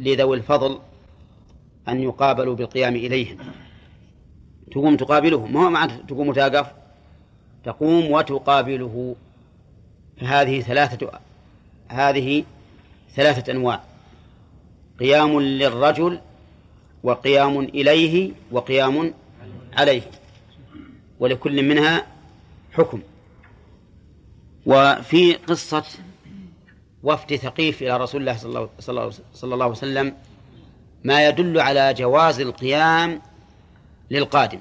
لذوي الفضل أن يقابلوا بالقيام إليهم. تقوم تقابله ما هو معنى تقوم وتقف؟ تقوم وتقابله. فهذه ثلاثة هذه ثلاثة أنواع. قيام للرجل وقيام إليه وقيام عليه. ولكل منها حكم. وفي قصة وفد ثقيف إلى رسول الله صلى الله عليه وسلم ما يدل على جواز القيام للقادم.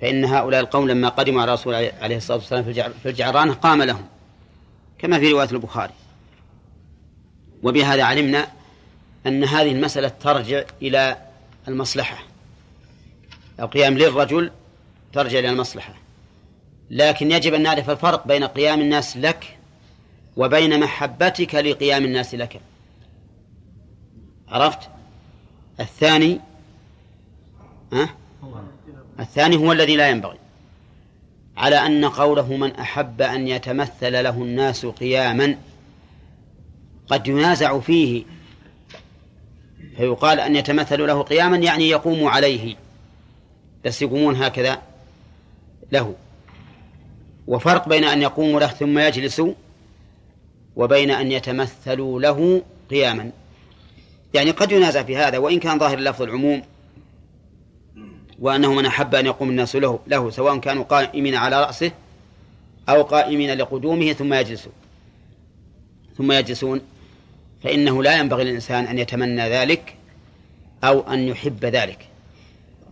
فإن هؤلاء القوم لما قدموا على رسول عليه الصلاة والسلام في الجعرانة قام لهم كما في رواية البخاري. وبهذا علمنا أن هذه المسألة ترجع إلى المصلحة. القيام للرجل ترجع إلى المصلحة. لكن يجب أن نعرف الفرق بين قيام الناس لك وبين محبتك لقيام الناس لك. عرفت؟ الثاني أه؟ الثاني هو الذي لا ينبغي. على أن قوله من أحب أن يتمثل له الناس قياما قد ينازع فيه. فيقال أن يتمثل له قياما يعني يقوم عليه. بس يقومون هكذا له. وفرق بين أن يقوموا له ثم يجلسوا وبين أن يتمثلوا له قياما. يعني قد ينازع في هذا وإن كان ظاهر اللفظ العموم وأنه من أحب أن يقوم الناس له, له سواء كانوا قائمين على رأسه أو قائمين لقدومه ثم يجلسوا. ثم يجلسون. فإنه لا ينبغي للإنسان أن يتمنى ذلك أو أن يحب ذلك.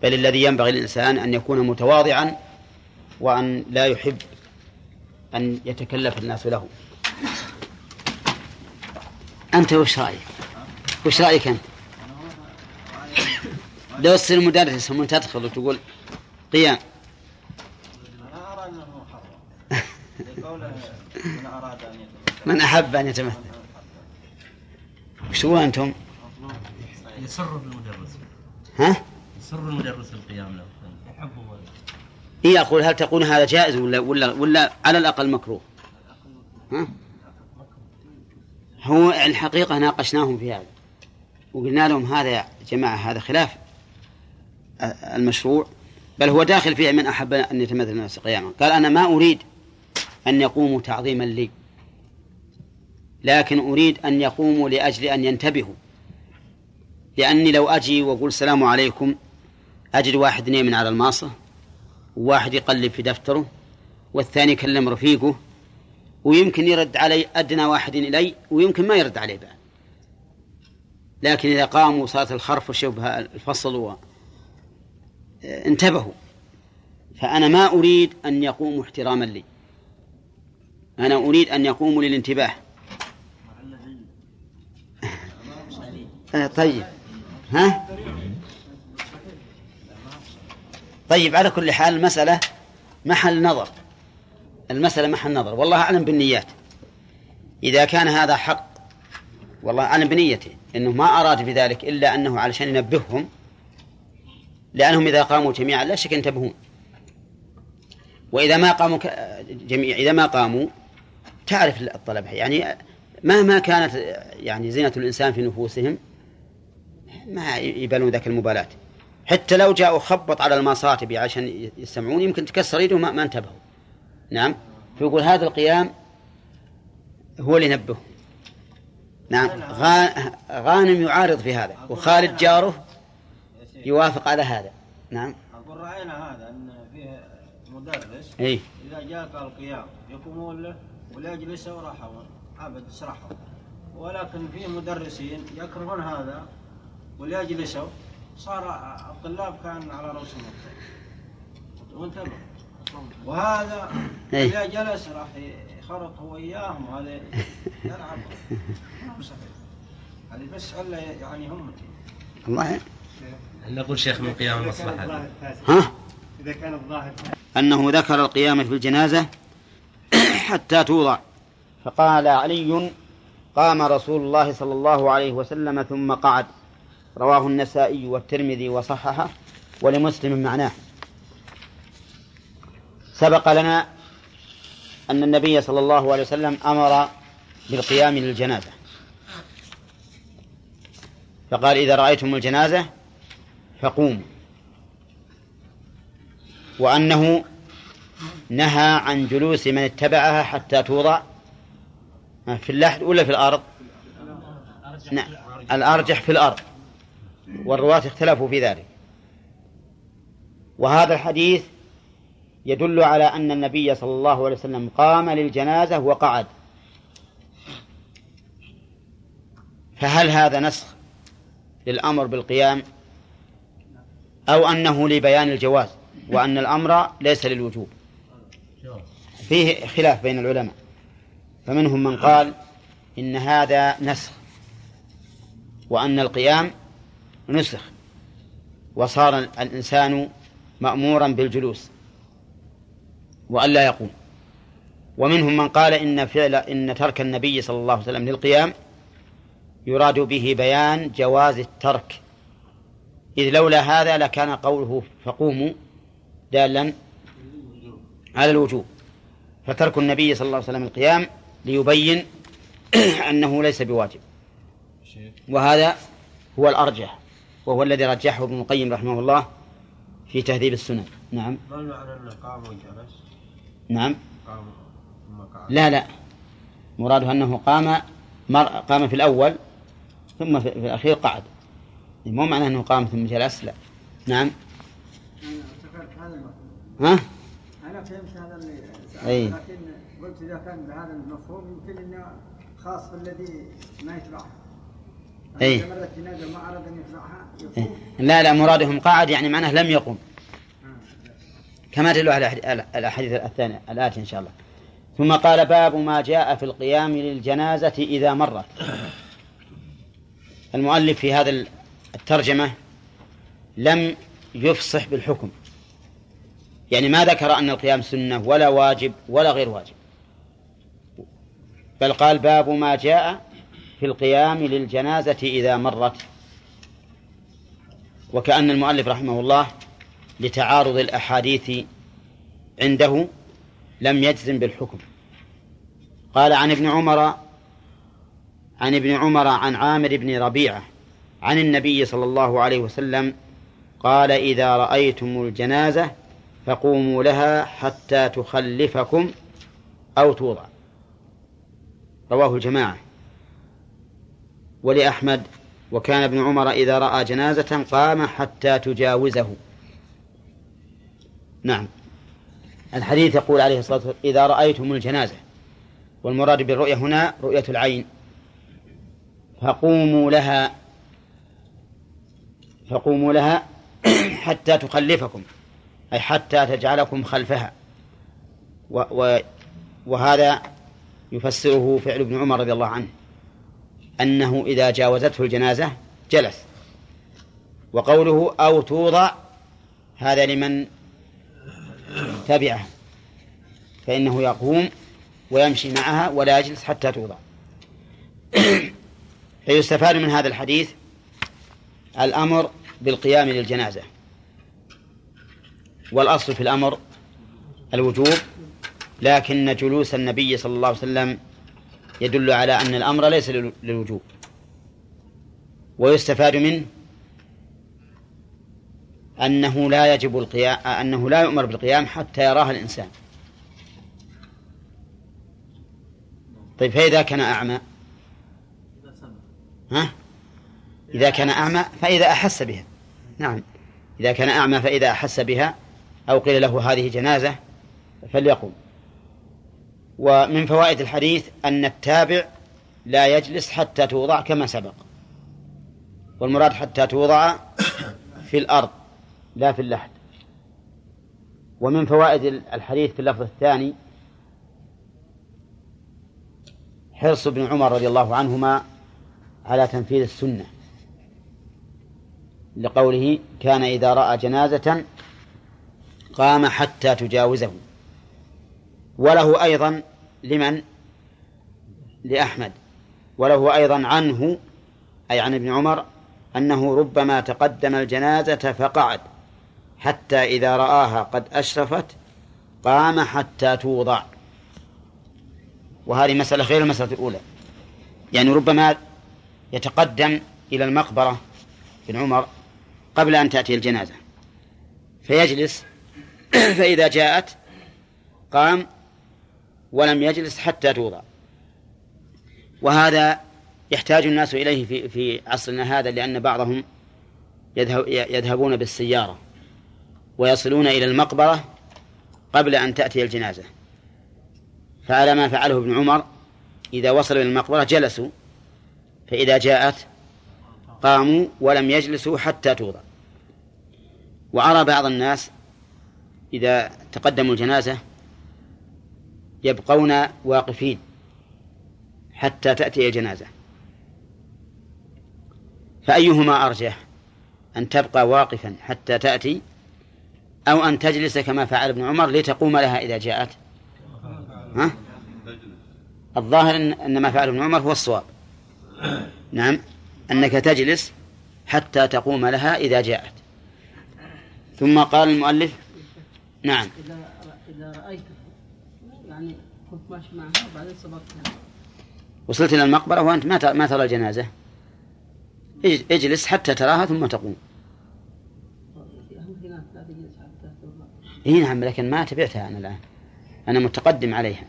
بل الذي ينبغي للإنسان أن يكون متواضعا وأن لا يحب أن يتكلف الناس له. أنت وش رأيك وش رأيك أنت لو تصير مدرس ثم تدخل وتقول قيام أنا أرى أنه لقوله من أحب أن يتمثل وش هو أنتم؟ يسر المدرس ها؟ يسر المدرس القيام له يحبه إيه أقول هل تقول هذا جائز ولا ولا ولا على الأقل مكروه؟ ها؟ هو الحقيقة ناقشناهم في هذا. وقلنا لهم هذا يا جماعة هذا خلاف المشروع بل هو داخل فيه من أحب أن يتمثل الناس قياما قال أنا ما أريد أن يقوموا تعظيما لي لكن أريد أن يقوموا لأجل أن ينتبهوا. لأني لو أجي وأقول السلام عليكم أجد واحد نيم على الماصة وواحد يقلب في دفتره والثاني يكلم رفيقه ويمكن يرد علي أدنى واحد إلي ويمكن ما يرد عليه بعد. لكن إذا قاموا صلاة الخرف وشبه الفصل و... انتبهوا. فأنا ما أريد أن يقوموا احتراما لي. أنا أريد أن يقوموا للانتباه. طيب. ها؟ طيب على كل حال المسألة محل نظر. المسألة محل نظر. والله أعلم بالنيات. إذا كان هذا حق والله أعلم بنيته إنه ما أراد بذلك إلا أنه علشان ينبههم لأنهم إذا قاموا جميعا لا شك ينتبهون. وإذا ما قاموا جميع إذا ما قاموا تعرف الطلبة يعني مهما كانت يعني زينة الإنسان في نفوسهم ما يبالون ذاك المبالاة. حتى لو جاءوا خبط على المصاطب عشان يستمعون يمكن تكسر يده ما انتبهوا. نعم. فيقول هذا القيام هو اللي نبه نعم. غانم يعارض في هذا وخالد جاره يوافق على هذا. نعم. أقول رأينا هذا أن فيه مدرس إيه؟ إذا جاء قال القيام يقومون له ولا يجلسوا وراحوا. أبد سرحوا. ولكن في مدرسين يكرهون هذا ولا يجلسوا صار الطلاب كان على رؤوسهم وانتبه. وهذا إيه؟ إذا جلس راح يخرط هو إياهم هذا يلعب. هذه بس علة يعني هم الله. نقول شيخ من قيام المصلحة؟ ها؟ إذا كان الظاهر أنه ذكر القيام في الجنازة حتى توضع. فقال علي قام رسول الله صلى الله عليه وسلم ثم قعد. رواه النسائي والترمذي وصححه ولمسلم معناه. سبق لنا أن النبي صلى الله عليه وسلم أمر بالقيام للجنازة. فقال إذا رأيتم الجنازة فقوموا. وأنه نهى عن جلوس من اتبعها حتى توضع في اللحد ولا في الأرض؟ نعم الأرجح في الأرض. والرواة اختلفوا في ذلك. وهذا الحديث يدل على أن النبي صلى الله عليه وسلم قام للجنازة وقعد. فهل هذا نسخ للأمر بالقيام أو أنه لبيان الجواز وأن الأمر ليس للوجوب؟ فيه خلاف بين العلماء. فمنهم من قال إن هذا نسخ وأن القيام نسخ وصار الإنسان مأمورا بالجلوس. وألا يقوم ومنهم من قال إن فعل إن ترك النبي صلى الله عليه وسلم للقيام يراد به بيان جواز الترك. إذ لولا هذا لكان قوله فقوموا دالا على الوجوب. فترك النبي صلى الله عليه وسلم القيام ليبين أنه ليس بواجب. وهذا هو الأرجح. وهو الذي رجحه ابن القيم رحمه الله في تهذيب السنن. نعم. ما المعنى أنه قام وجلس نعم. قام ثم قعد لا لا. مراده أنه قام مر قام في الأول ثم في, في الأخير قعد. مو معناه أنه قام ثم جلس لا نعم. ها؟ أنا فهمت هذا اللي لكن قلت إذا كان بهذا المفهوم يمكن إنه خاص بالذي ما يتبعها أي. إذا مرت جنازة ما أراد أن يتبعها إيه. يقوم لا لا مرادهم قعد يعني معناه لم يقم. كما تدل على الأحاديث- الثانية الآتية إن شاء الله. ثم قال باب ما جاء في القيام للجنازة إذا مرت. المؤلف في هذا الترجمة لم يفصح بالحكم. يعني ما ذكر أن القيام سنة ولا واجب ولا غير واجب. بل قال باب ما جاء في القيام للجنازة إذا مرت. وكأن المؤلف رحمه الله لتعارض الأحاديث عنده لم يجزم بالحكم. قال عن ابن عمر عن ابن عمر عن عامر بن ربيعة عن النبي صلى الله عليه وسلم قال إذا رأيتم الجنازة فقوموا لها حتى تخلفكم أو توضع. رواه الجماعة. ولأحمد وكان ابن عمر إذا رأى جنازة قام حتى تجاوزه. نعم. الحديث يقول عليه الصلاة والسلام إذا رأيتم الجنازة والمراد بالرؤية هنا رؤية العين فقوموا لها فقوموا لها حتى تخلفكم أي حتى تجعلكم خلفها. و و وهذا يفسره فعل ابن عمر رضي الله عنه أنه إذا جاوزته الجنازة جلس وقوله أو توضع هذا لمن تبعه فإنه يقوم ويمشي معها ولا يجلس حتى توضع. فيستفاد من هذا الحديث الأمر بالقيام للجنازة. والأصل في الأمر الوجوب لكن جلوس النبي صلى الله عليه وسلم يدل على أن الأمر ليس لل- للوجوب. ويستفاد منه أنه لا يجب القيام أنه لا يؤمر بالقيام حتى يراها الإنسان. طيب فإذا كان أعمى ها؟ إذا كان أعمى فإذا أحس بها. نعم. إذا كان أعمى فإذا أحس بها أو قيل له هذه جنازة فليقم. ومن فوائد الحديث أن التابع لا يجلس حتى توضع كما سبق. والمراد حتى توضع في الأرض. لا في اللحد. ومن فوائد الحديث في اللفظ الثاني حرص ابن عمر رضي الله عنهما على تنفيذ السنة. لقوله كان إذا رأى جنازة قام حتى تجاوزه. وله أيضا لمن؟ لأحمد. وله أيضا عنه أي عن ابن عمر أنه ربما تقدم الجنازة فقعد. حتى إذا رآها قد أشرفت قام حتى توضع. وهذه مسألة غير المسألة الأولى. يعني ربما يتقدم إلى المقبرة بن عمر قبل أن تأتي الجنازة. فيجلس. فإذا جاءت قام ولم يجلس حتى توضع. وهذا يحتاج الناس إليه في في عصرنا هذا لأن بعضهم يذهب يذهبون بالسيارة. ويصلون إلى المقبرة قبل أن تأتي الجنازة. فعلى ما فعله ابن عمر إذا وصلوا إلى المقبرة جلسوا فإذا جاءت قاموا ولم يجلسوا حتى توضع. وأرى بعض الناس إذا تقدموا الجنازة يبقون واقفين حتى تأتي الجنازة. فأيهما أرجح أن تبقى واقفا حتى تأتي أو أن تجلس كما فعل ابن عمر لتقوم لها إذا جاءت. ها؟ الظاهر أن ما فعل ابن عمر هو الصواب. نعم. أنك تجلس حتى تقوم لها إذا جاءت. ثم قال المؤلف نعم. إذا إذا رأيته يعني كنت ماشي معها وبعدين سبقتها وصلت إلى المقبرة وأنت ما ما ترى الجنازة. اجلس حتى تراها ثم تقوم في ناس لا تجلس حتى تطلع. إي نعم لكن ما تبعتها أنا الآن. أنا متقدم عليها.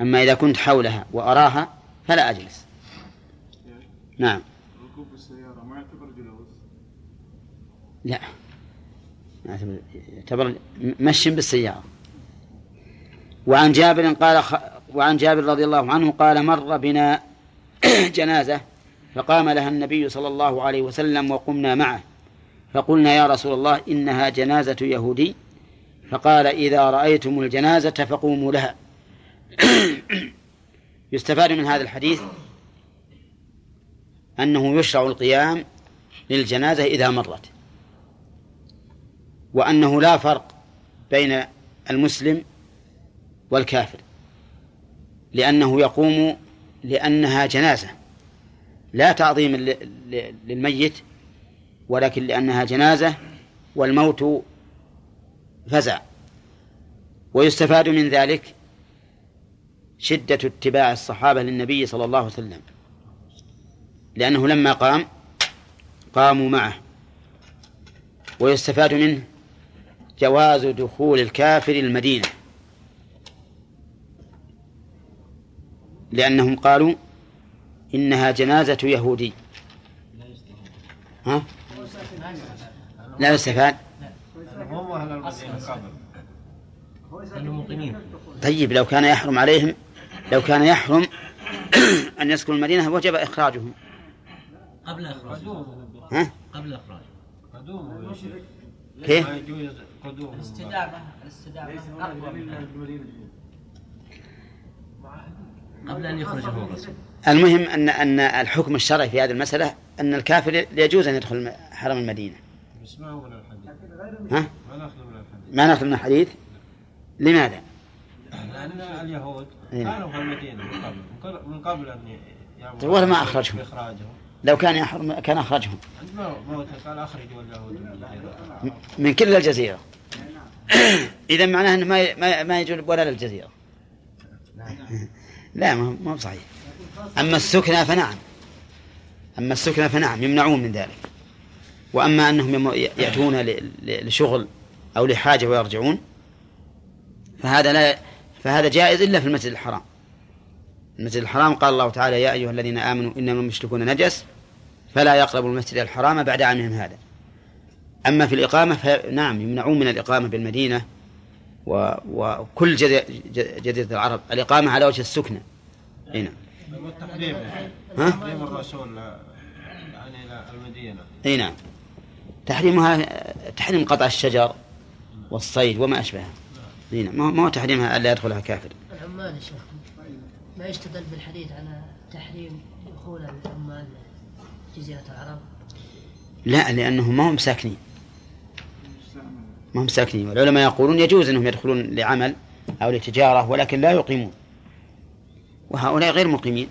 أما إذا كنت حولها وأراها فلا أجلس. نعم. ركوب السيارة ما يعتبر جلوس؟ لا. يعتبر- يعتبر مشي بالسيارة. وعن جابر قال خ... وعن جابر رضي الله عنه قال مر بنا جنازة فقام لها النبي صلى الله عليه وسلم وقمنا معه. فقلنا يا رسول الله إنها جنازة يهودي. فقال إذا رأيتم الجنازة فقوموا لها. يستفاد من هذا الحديث أنه يشرع القيام للجنازة إذا مرت وأنه لا فرق بين المسلم والكافر لأنه يقوم لأنها جنازة لا تعظيم للميت ولكن لأنها جنازة والموت فزع. ويستفاد من ذلك شدة اتباع الصحابة للنبي صلى الله عليه وسلم. لأنه لما قام قاموا معه. ويستفاد منه جواز دخول الكافر المدينة. لأنهم قالوا إنها جنازة يهودي. ها؟ لا يستفاد طيب لو كان يحرم عليهم لو كان يحرم أن يسكنوا المدينة وجب إخراجهم. قبل إخراجه ها؟ قبل إخراجه قدوم يا شيخ كيف؟ قدوم الاستدامة الاستدامة قبل أن يخرج هو الرسول. المهم أن أن الحكم الشرعي في هذه المسألة أن الكافر يجوز أن يدخل حرم المدينة. ها؟ ما ناخذ من الحديث ما نأخذ من الحديث لماذا؟ لأن اليهود إيه. كانوا في المدينة من قبل. أن طيب ولا ما أخرجهم؟ لو كان يحرم كان أخرجهم. قال أخرجوا اليهود من كل الجزيرة. إذا معناه أنه ما ما ما يجوز ولا للجزيرة. لا ما ما هو صحيح. أما السكنى فنعم. أما السكنى فنعم يمنعون من ذلك. وأما أنهم يأتون لشغل أو لحاجة ويرجعون فهذا لا فهذا جائز إلا في المسجد الحرام. المسجد الحرام قال الله تعالى يا أيها الذين آمنوا إنما المشركون نجس فلا يقربوا المسجد الحرام بعد عامهم هذا. أما في الإقامة فنعم يمنعون من الإقامة بالمدينة و... وكل جزيرة العرب. الإقامة على وجه السكنة. هنا والتحريم ها؟ تحريم الرسول يعني إلى المدينة. أي نعم. تحريمها تحريم قطع الشجر والصيد وما أشبهه. أي نعم ما هو- ما هو تحريمها ألا يدخلها كافر. العمال يا شيخ. ما يستدل بالحديث على تحريم دخول العمال جزيرة العرب؟ لا لأنهم ما هم ساكنين. ما هم ساكنين. والعلماء يقولون يجوز أنهم يدخلون لعمل أو لتجارة ولكن لا يقيمون. وهؤلاء غير مقيمين.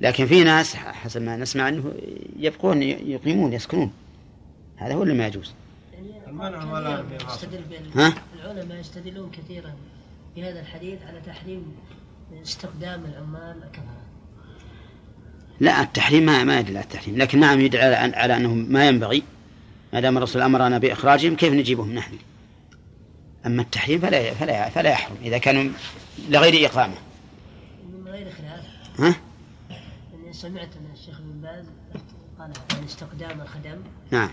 لكن في ناس حسب ما نسمع أنه يبقون يقيمون يسكنون. هذا هو اللي ما يجوز. يعني في. ها؟ العلماء يستدلون كثيرا بهذا الحديث على تحريم استخدام العمال كفرة لا التحريم ما ما يدل على التحريم لكن نعم يدل على, أن على أنه ما ينبغي. ما دام الرسول أمرنا بإخراجهم كيف نجيبهم نحن؟ أما التحريم فلا فلا فلا يحرم إذا كانوا لغير إقامة. من غير خلاف ها؟ أني سمعت أن الشيخ ابن باز قال عن استقدام الخدم. نعم.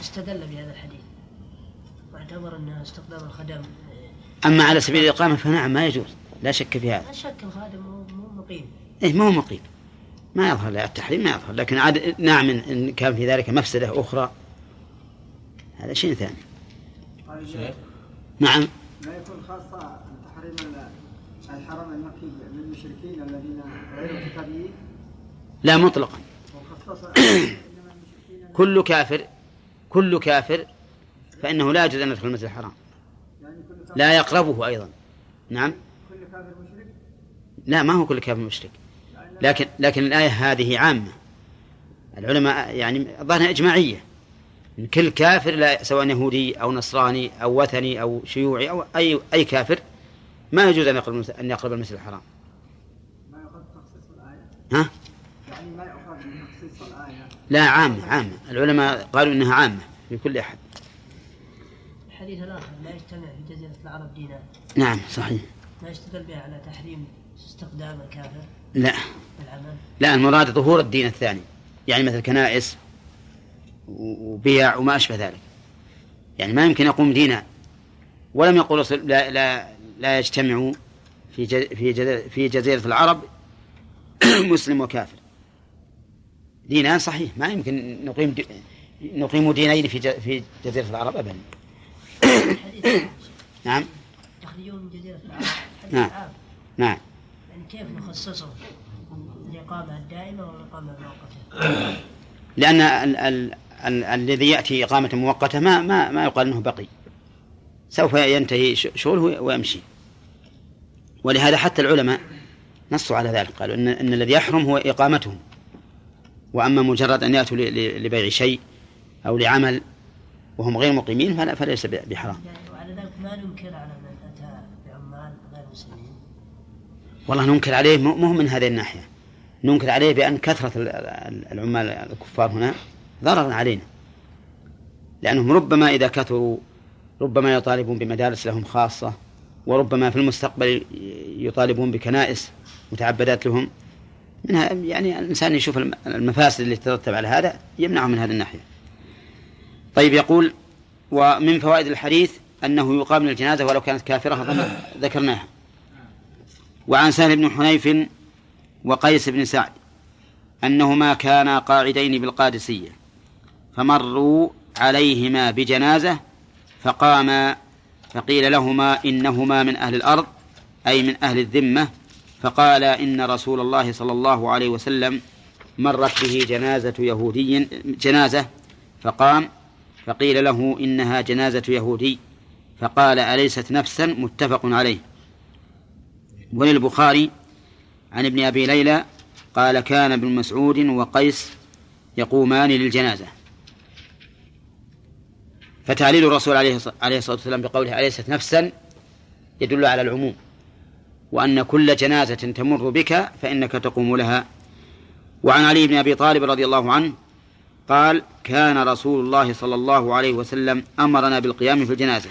استدل بهذا الحديث. واعتبر أن استقدام الخدم أما على سبيل الإقامة فنعم ما يجوز. لا شك في هذا. لا شك الخادم مو مو مقيم. إيه ما هو مقيم. ما يظهر لا التحريم ما يظهر. لكن عاد نعم إن- كان في ذلك مفسدة أخرى هذا شيء ثاني. نعم. لا يكون خاصة تحريم ال- الحرم المكي للمشركين الذين غير كتابيين لا مطلقا. وخصص إنما المشركين كل كافر كل كافر فإنه لا يجوز أن يدخل المسجد الحرام. يعني لا يقربه أيضا. نعم. كل كافر مشرك؟ لا ما هو كل كافر مشرك. لكن لكن الآية هذه عامة. العلماء يعني ظاهرها إجماعية. كل كافر لا سواء يهودي أو نصراني أو وثني أو شيوعي أو أي أي كافر ما يجوز أن يقرب أن يقرب المسجد الحرام. ما ها؟ يعني ما يؤخذ من تخصيص الآية لا عامة عامة العلماء قالوا إنها عامة في كل أحد. الحديث الآخر لا يجتمع في جزيرة العرب دينار نعم صحيح. ما يستدل بها على تحريم استقدام الكافر؟ لا. بالعمل لا المراد ظهور الدين الثاني. يعني مثل كنائس وبيع وما أشبه ذلك. يعني ما يمكن يقوم دينا. ولم يقول الرسول لا لا لا يجتمع في في في جزيرة العرب مسلم وكافر. دينان صحيح ما يمكن نقيم دي نقيم دينين في في جزيرة العرب أبدا. نعم. تخرجون من جزيرة العرب. نعم. نعم. يعني كيف نخصصه الإقامة الدائمة والإقامة المؤقتة؟ لأن ال ال ال الذي يأتي إقامة مؤقتة ما ما ما يقال أنه بقي. سوف ينتهي شغله ويمشي. ولهذا حتى العلماء نصوا على ذلك قالوا إن, إن الذي يحرم هو إقامتهم. وأما مجرد أن يأتوا لبيع شيء أو لعمل وهم غير مقيمين فلا فليس بحرام. يعني وعلى ذلك ما ننكر على من أتى بعمال غير مسلمين. والله ننكر عليه مو من هذه الناحية. ننكر عليه بأن كثرة ال- ال- العمال الكفار هنا ضرر علينا. لأنهم ربما إذا كثروا ربما يطالبون بمدارس لهم خاصة وربما في المستقبل يطالبون بكنائس متعبدات لهم. منها يعني الإنسان يشوف الم- المفاسد اللي تترتب على هذا يمنعه من هذه الناحية. طيب يقول ومن فوائد الحديث أنه يقام الجنازة ولو كانت كافرة ذكرناها. وعن سهل بن حنيف وقيس بن سعد أنهما كانا قاعدين بالقادسية فمروا عليهما بجنازة فقاما فقيل لهما إنهما من أهل الأرض أي من أهل الذمة فقال إن رسول الله صلى الله عليه وسلم مرت به جنازة يهودي جنازة فقام فقيل له إنها جنازة يهودي فقال أليست نفسا؟ متفق عليه. وللبخاري عن ابن أبي ليلى قال كان ابن مسعود وقيس يقومان للجنازة. فتعليل الرسول عليه الص- عليه الصلاة والسلام بقوله أليست نفسا يدل على العموم. وأن كل جنازة تمر بك فإنك تقوم لها. وعن علي بن أبي طالب رضي الله عنه قال كان رسول الله صلى الله عليه وسلم أمرنا بالقيام في الجنازة.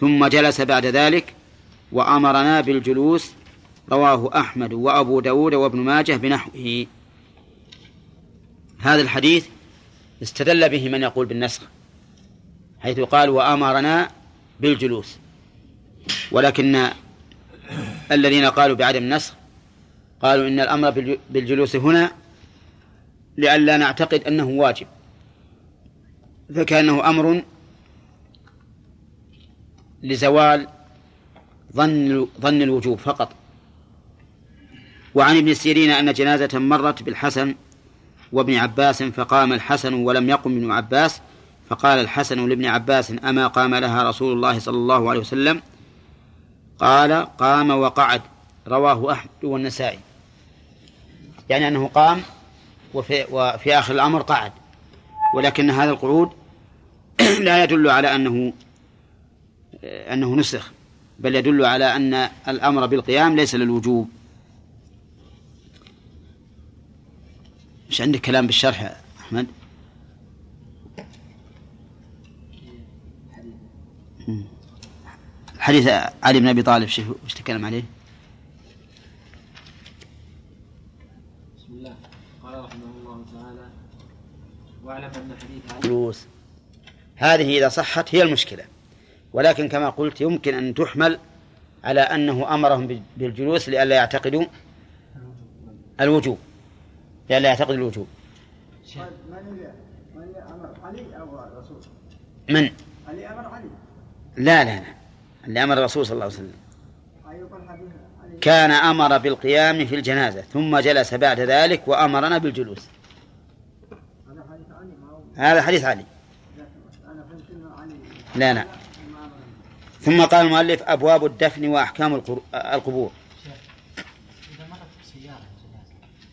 ثم جلس بعد ذلك وأمرنا بالجلوس رواه أحمد وأبو داود وابن ماجه بنحوه. هذا الحديث استدل به من يقول بالنسخ حيث قال وأمرنا بالجلوس. ولكن الذين قالوا بعدم النسخ قالوا إن الأمر بالج- بالجلوس هنا لئلا نعتقد أنه واجب فكأنه أمر لزوال ظن ظن الوجوب فقط. وعن ابن سيرين أن جنازة مرت بالحسن وابن عباس فقام الحسن ولم يقم ابن عباس فقال الحسن لابن عباس أما قام لها رسول الله صلى الله عليه وسلم؟ قال قام وقعد. رواه أحمد والنسائي. يعني أنه قام وفي, وفي آخر الأمر قعد. ولكن هذا القعود لا يدل على أنه أنه نسخ بل يدل على أن الأمر بالقيام ليس للوجوب. مش عندك كلام بالشرح أحمد؟ حديث علي بن أبي طالب شوف وش تكلم عليه؟ بسم الله. قال رحمه الله تعالى واعلم حديث علي جلوس هذه إذا صحت هي المشكلة. ولكن كما قلت يمكن أن تحمل على أنه أمرهم بالجلوس لئلا يعتقدوا الوجوب. لئلا يعتقدوا الوجوب. طيب، من؟ علي أمر علي. لا لا لا. اللي أمر الرسول صلى الله عليه وسلم. كان أمر بالقيام في الجنازة ثم جلس بعد ذلك وأمرنا بالجلوس. هذا حديث علي. لا لا. ثم قال المؤلف أبواب الدفن وأحكام القبور.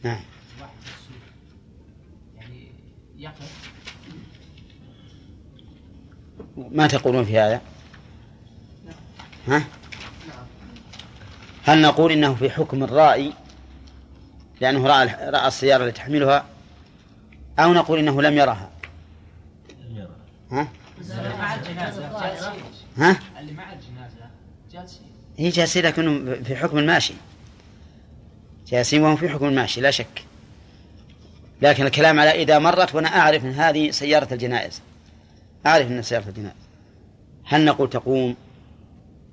نعم. ما تقولون في هذا؟ ها؟ هل نقول إنه في حكم الرائي لأنه رأى رأى السيارة التي تحملها أو نقول إنه لم يرها. ها؟ اللي مع الجنازة جالسين ها؟ اللي مع الجنازة جالسين هي جالسين لكنهم في حكم الماشي. جالسين وهم في حكم الماشي لا شك. لكن الكلام على إذا مرت وأنا أعرف أن هذه سيارة الجنائز. أعرف أن سيارة الجنائز. هل نقول تقوم؟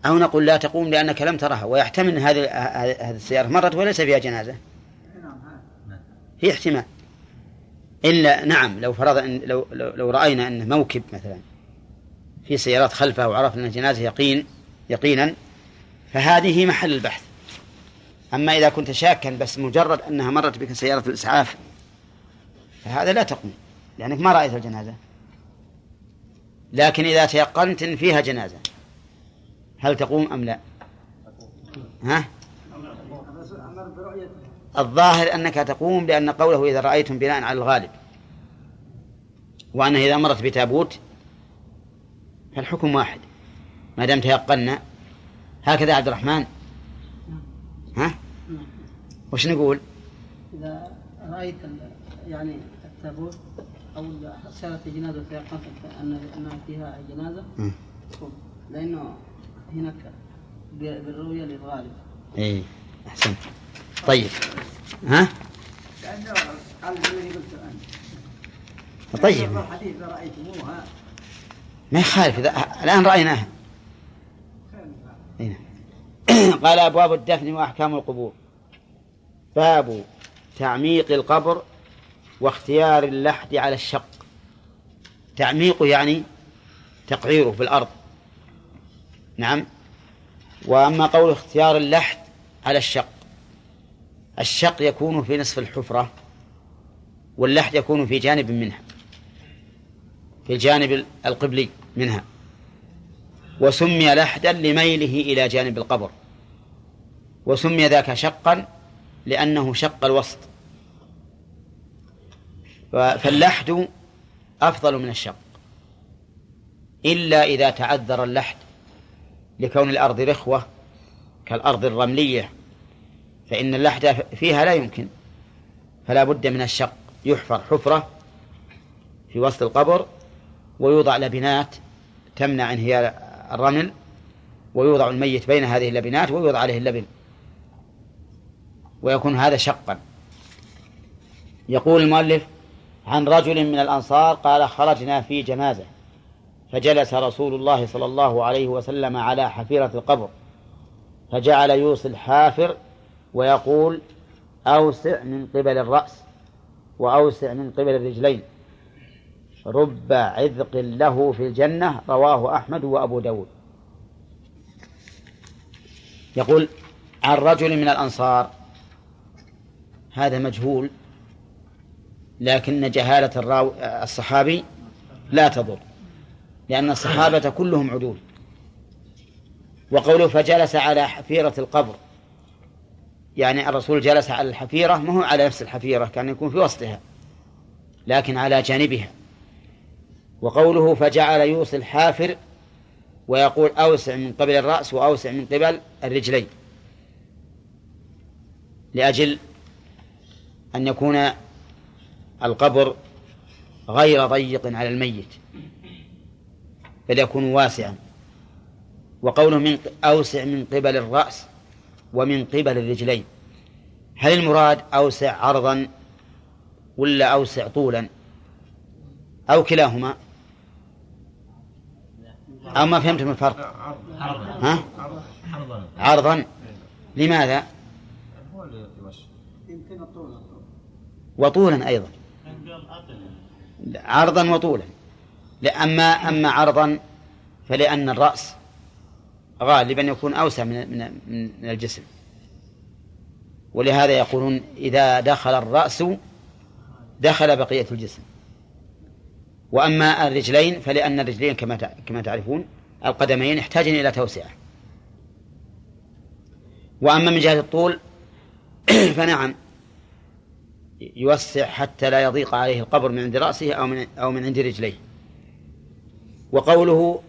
أو نقول لا تقوم لأنك لم ترها ويحتمل أن هذه هذه السيارة مرت وليس فيها جنازة. هي احتمال. إلا نعم لو فرض إن لو, لو, لو رأينا أنه موكب مثلا في سيارات خلفه وعرفنا أن جنازة يقين يقينا فهذه محل البحث. أما إذا كنت شاكا بس مجرد أنها مرت بك سيارة الإسعاف فهذا لا تقوم لأنك ما رأيت الجنازة. لكن إذا تيقنت إن فيها جنازة. هل تقوم أم لا؟ ها؟ الظاهر أنك تقوم لأن قوله إذا رأيتم بناء على الغالب. وأنه إذا مرت بتابوت فالحكم واحد. ما دام تيقنا هكذا عبد الرحمن. ها. وش نقول؟ إذا رأيت يعني التابوت أو سيارة جنازة تيقنت أن فيها جنازة. لأنه هناك بالرؤية للغالب. إيه أحسنت. طيب. ها؟ لأنه قال الذي قلت انت طيب لأنه الحديث ما يخالف إذا الآن رأيناها. إيه. قال أبواب الدفن وأحكام القبور. باب تعميق القبر واختيار اللحد على الشق. تعميقه يعني تقعيره في الأرض. نعم. وأما قول اختيار اللحد على الشق. الشق يكون في نصف الحفرة واللحد يكون في جانب منها في الجانب القبلي منها. وسمي لحدا لميله إلى جانب القبر. وسمي ذاك شقا لأنه شق الوسط. فاللحد أفضل من الشق. إلا إذا تعذر اللحد لكون الأرض رخوة كالأرض الرملية فإن اللحد فيها لا يمكن فلا بد من الشق. يحفر حفرة في وسط القبر ويوضع لبنات تمنع انهيار الرمل ويوضع الميت بين هذه اللبنات ويوضع عليه اللبن. ويكون هذا شقا. يقول المؤلف عن رجل من الأنصار قال خرجنا في جنازة. فجلس رسول الله صلى الله عليه وسلم على حفيرة القبر فجعل يوصي الحافر ويقول أوسع من قبل الرأس وأوسع من قبل الرجلين رب عذق له في الجنة رواه أحمد وأبو داود يقول عن رجل من الأنصار هذا مجهول لكن جهالة. الصحابي لا تضر لأن الصحابة كلهم عدول. وقوله فجلس على حفيرة القبر. يعني الرسول جلس على الحفيرة ما هو على نفس الحفيرة كان يكون في وسطها لكن على جانبها. وقوله فجعل يوصي الحافر ويقول أوسع من قبل الرأس وأوسع من قبل الرجلين. لأجل أن يكون القبر غير ضيق على الميت. بل يكون واسعا. وقوله من أوسع من قبل الرأس ومن قبل الرجلين. هل المراد أوسع عرضا ولا أوسع طولا؟ أو كلاهما؟ أو ما فهمتم الفرق؟ ها؟ عرضا. لماذا. وطولا أيضا. عرضا وطولا. لا، أما عرضا فلأن الرأس غالبا يكون أوسع من من من الجسم. ولهذا يقولون إذا دخل الرأس دخل بقية الجسم. وأما الرجلين فلأن الرجلين كما كما تعرفون القدمين يحتاجن إلى توسعة. وأما من جهة الطول فنعم يوسع حتى لا يضيق عليه القبر من عند رأسه أو من أو من عند رجليه. وقوله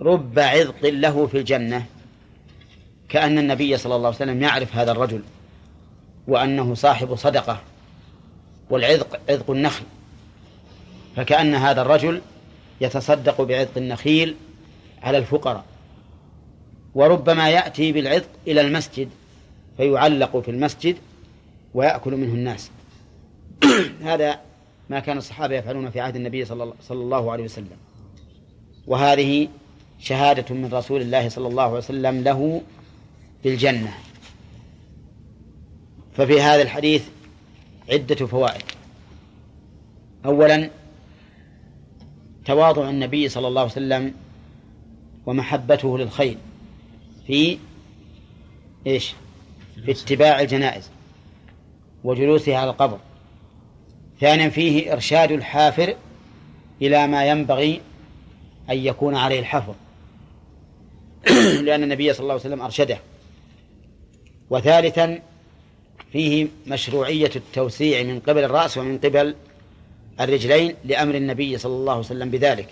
رب عذق له في الجنة كأن النبي صلى الله عليه وسلم يعرف هذا الرجل وأنه صاحب صدقة والعذق عذق النخل فكأن هذا الرجل يتصدق بعذق النخيل على الفقراء وربما يأتي بالعذق إلى المسجد فيعلق في المسجد ويأكل منه الناس. هذا ما كان الصحابة يفعلون في عهد النبي صلى الله عليه وسلم. وهذه شهادة من رسول الله صلى الله عليه وسلم له بالجنة. ففي هذا الحديث عدة فوائد. أولا تواضع النبي صلى الله عليه وسلم ومحبته للخير في إيش؟ في اتباع الجنائز وجلوسها على القبر. ثانيا فيه إرشاد الحافر إلى ما ينبغي أن يكون عليه الحفر. لأن النبي صلى الله عليه وسلم أرشده. وثالثا فيه مشروعية التوسيع من قبل الرأس ومن قبل الرجلين لأمر النبي صلى الله عليه وسلم بذلك.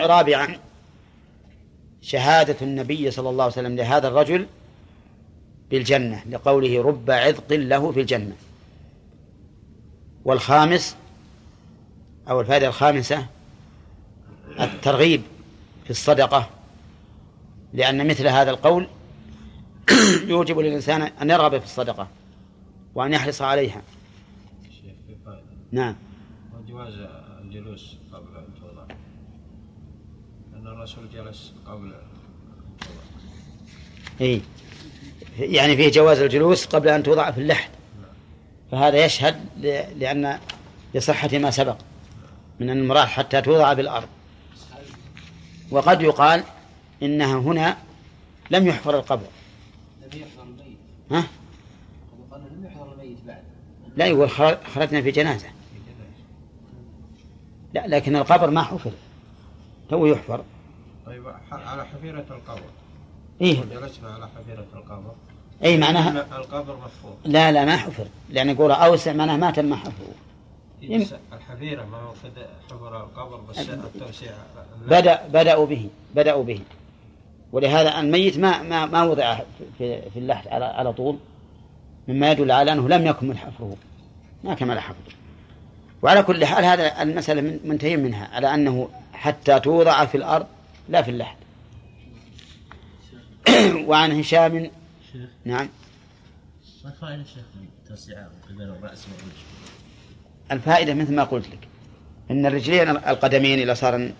ورابعا شهادة النبي صلى الله عليه وسلم لهذا الرجل بالجنة لقوله رب عذق له في الجنة. والخامس أو الفائدة الخامسة الترغيب في الصدقة. لأن مثل هذا القول يوجب للإنسان أن يرغب في الصدقة وأن يحرص عليها. في نعم. وجواز الجلوس قبل أن توضع أن الرسول جلس قبل إيه. يعني فيه جواز الجلوس قبل أن توضع في اللحد. فهذا يشهد ل- لأن لصحة ما سبق من أن المرأة حتى توضع بالأرض. وقد يقال إنها هنا لم يحفر القبر. لم يحضر الميت. ها؟ لم يحضر الميت بعد. لا يقول خر- خرجنا في جنازة. لا لكن القبر ما حفر. تو يحفر. طيب على حفيرة القبر. إيه. جلسنا على حفيرة القبر. أي معناها القبر مفهوم لا لا ما حفر. لأن يقول أوسع معناها ما تم حفره. يم- بس الحفيرة ما هو حفر القبر بس التوسيع. بدأ بدأوا به بدأوا به. ولهذا الميت ما ما ما وضع في في اللحد على على طول. مما يدل على أنه لم يكمل حفره. ما كمل حفره. وعلى كل حال هذا المسألة من- منتهي منها على أنه حتى توضع في الأرض لا في اللحد. وعن هشام. شيخ. نعم. ما فائدة شيخ التوسعة قبل الرأس والوجه الفائدة مثل ما قلت لك أن الرجلين القدمين إذا صار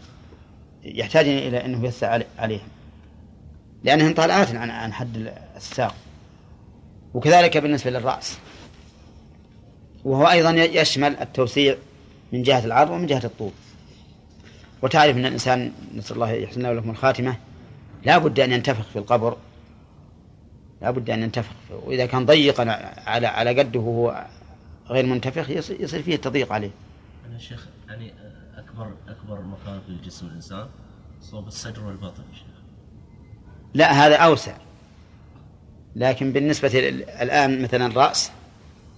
يحتاج إلى أنه يسع علي- عليهم. لأنهن طالعات عن عن حد الساق. وكذلك بالنسبة للرأس. وهو أيضا يشمل التوسيع من جهة العرض ومن جهة الطول. وتعرف أن الإنسان نسأل الله يحسن له لكم الخاتمة. لا بد أن ينتفخ في القبر. لا بد أن ينتفخ. وإذا كان ضيقا على على قده وهو غير منتفخ يص- يصير فيه تضييق عليه. أنا شيخ يعني أكبر أكبر مكان في جسم الإنسان صوب الصدر والبطن شيخ. لا هذا أوسع. لكن بالنسبة الآن مثلا الرأس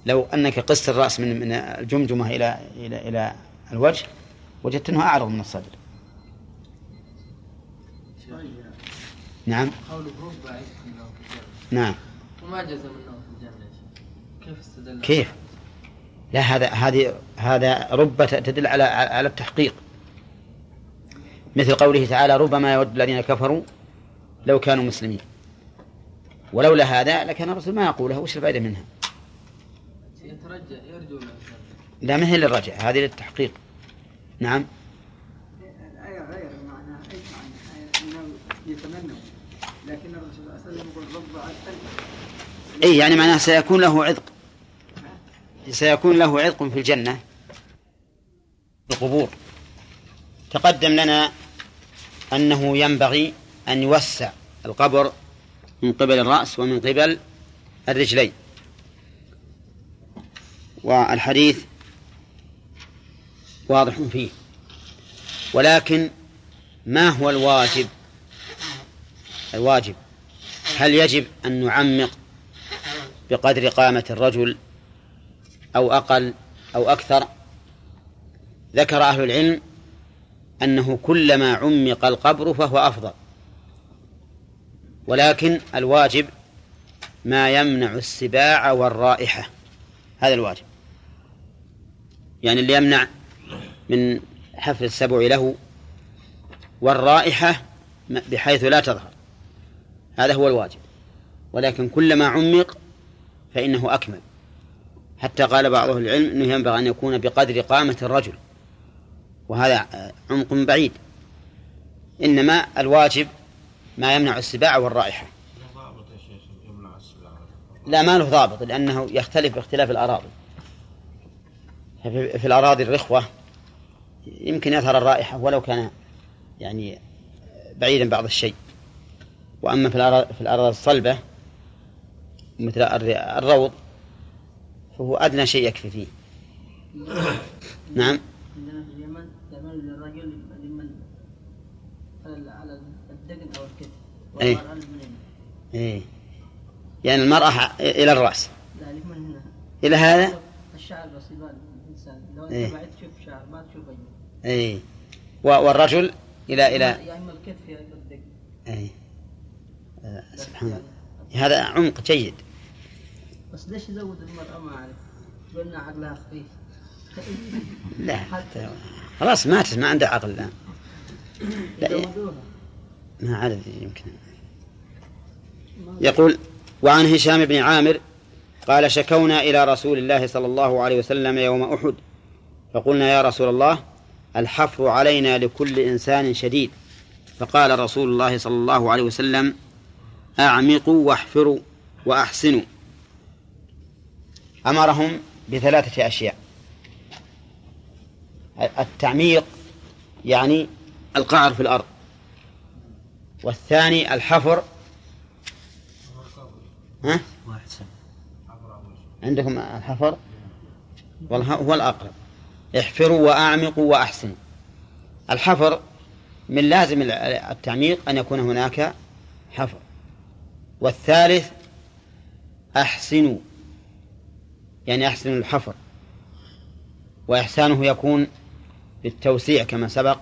لو أنك قست الرأس من من الجمجمة إلى إلى إلى الوجه وجدت أنه أعرض من الصدر طيب نعم. قوله رب في الجنة نعم. وما جزم النوم كيف استدل؟ كيف؟ لا هذا هذه هذا رب تدل على على التحقيق. مثل قوله تعالى ربما يود الذين كفروا لو كانوا مسلمين. ولولا هذا لكان الرسول ما يقولها وش الفائدة منها؟ يترجى يرجو لا ما هي للرجع هذه للتحقيق. نعم الآية غير معناها أي معنى آية أنه يتمنوا لكن الرسول صلى الله عليه وسلم يقول رب عز أي يعني معناها سيكون له عذق. سيكون له عذق في الجنة. القبور. تقدم لنا أنه ينبغي أن يوسع القبر من قبل الرأس ومن قبل الرجلين. والحديث واضح فيه. ولكن ما هو الواجب؟ الواجب. هل يجب أن نعمق بقدر قامة الرجل أو أقل أو أكثر ذكر أهل العلم أنه كلما عمق القبر فهو أفضل. ولكن الواجب ما يمنع السباع والرائحة هذا الواجب. يعني اللي يمنع من حفر السبع له والرائحة بحيث لا تظهر هذا هو الواجب. ولكن كلما عمق فإنه أكمل. حتى قال بعض أهل العلم أنه ينبغي أن يكون بقدر قامة الرجل. وهذا عمق بعيد. إنما الواجب ما يمنع السباع والرائحة. لا ما له ضابط لأنه يختلف باختلاف الأراضي. في الأراضي الرخوة يمكن يظهر الرائحة ولو كان يعني بعيدا بعض الشيء. وأما في الأراضي الصلبة مثل الروض فهو أدنى شيء يكفي فيه. نعم. عندنا في اليمن للرجل على الدقن أو الكتف إيه. للمنين. إيه. يعني المرأة إلى الرأس. لا لمن هنا إلى هذا؟ الشعر بس يبان الإنسان لو إيه. أنت بعد تشوف شعر ما تشوف أي إيه. و- والرجل إلى إلى. يا إما الكتف يا إما الدقن إيه. آه، سبحان الله. هذا عمق جيد. بس ليش يزود المرأة؟ ما أعرف. قلنا عقلها خفيف. لا. حتى. خلاص ماتت ما عنده عقل الآن. لا. ما عدد يمكن. يقول وعن هشام بن عامر قال شكونا إلى رسول الله صلى الله عليه وسلم يوم أحد. فقلنا يا رسول الله الحفر علينا لكل إنسان شديد. فقال رسول الله صلى الله عليه وسلم أعمقوا واحفروا وأحسنوا. أمرهم بثلاثة أشياء. التعميق يعني القعر في الأرض. والثاني الحفر. ها؟ عندكم الحفر؟ هو الأقرب. احفروا وأعمقوا وأحسنوا. الحفر من لازم التعميق أن يكون هناك حفر. والثالث أحسنوا. يعني أحسنوا الحفر. وإحسانه يكون بالتوسيع كما سبق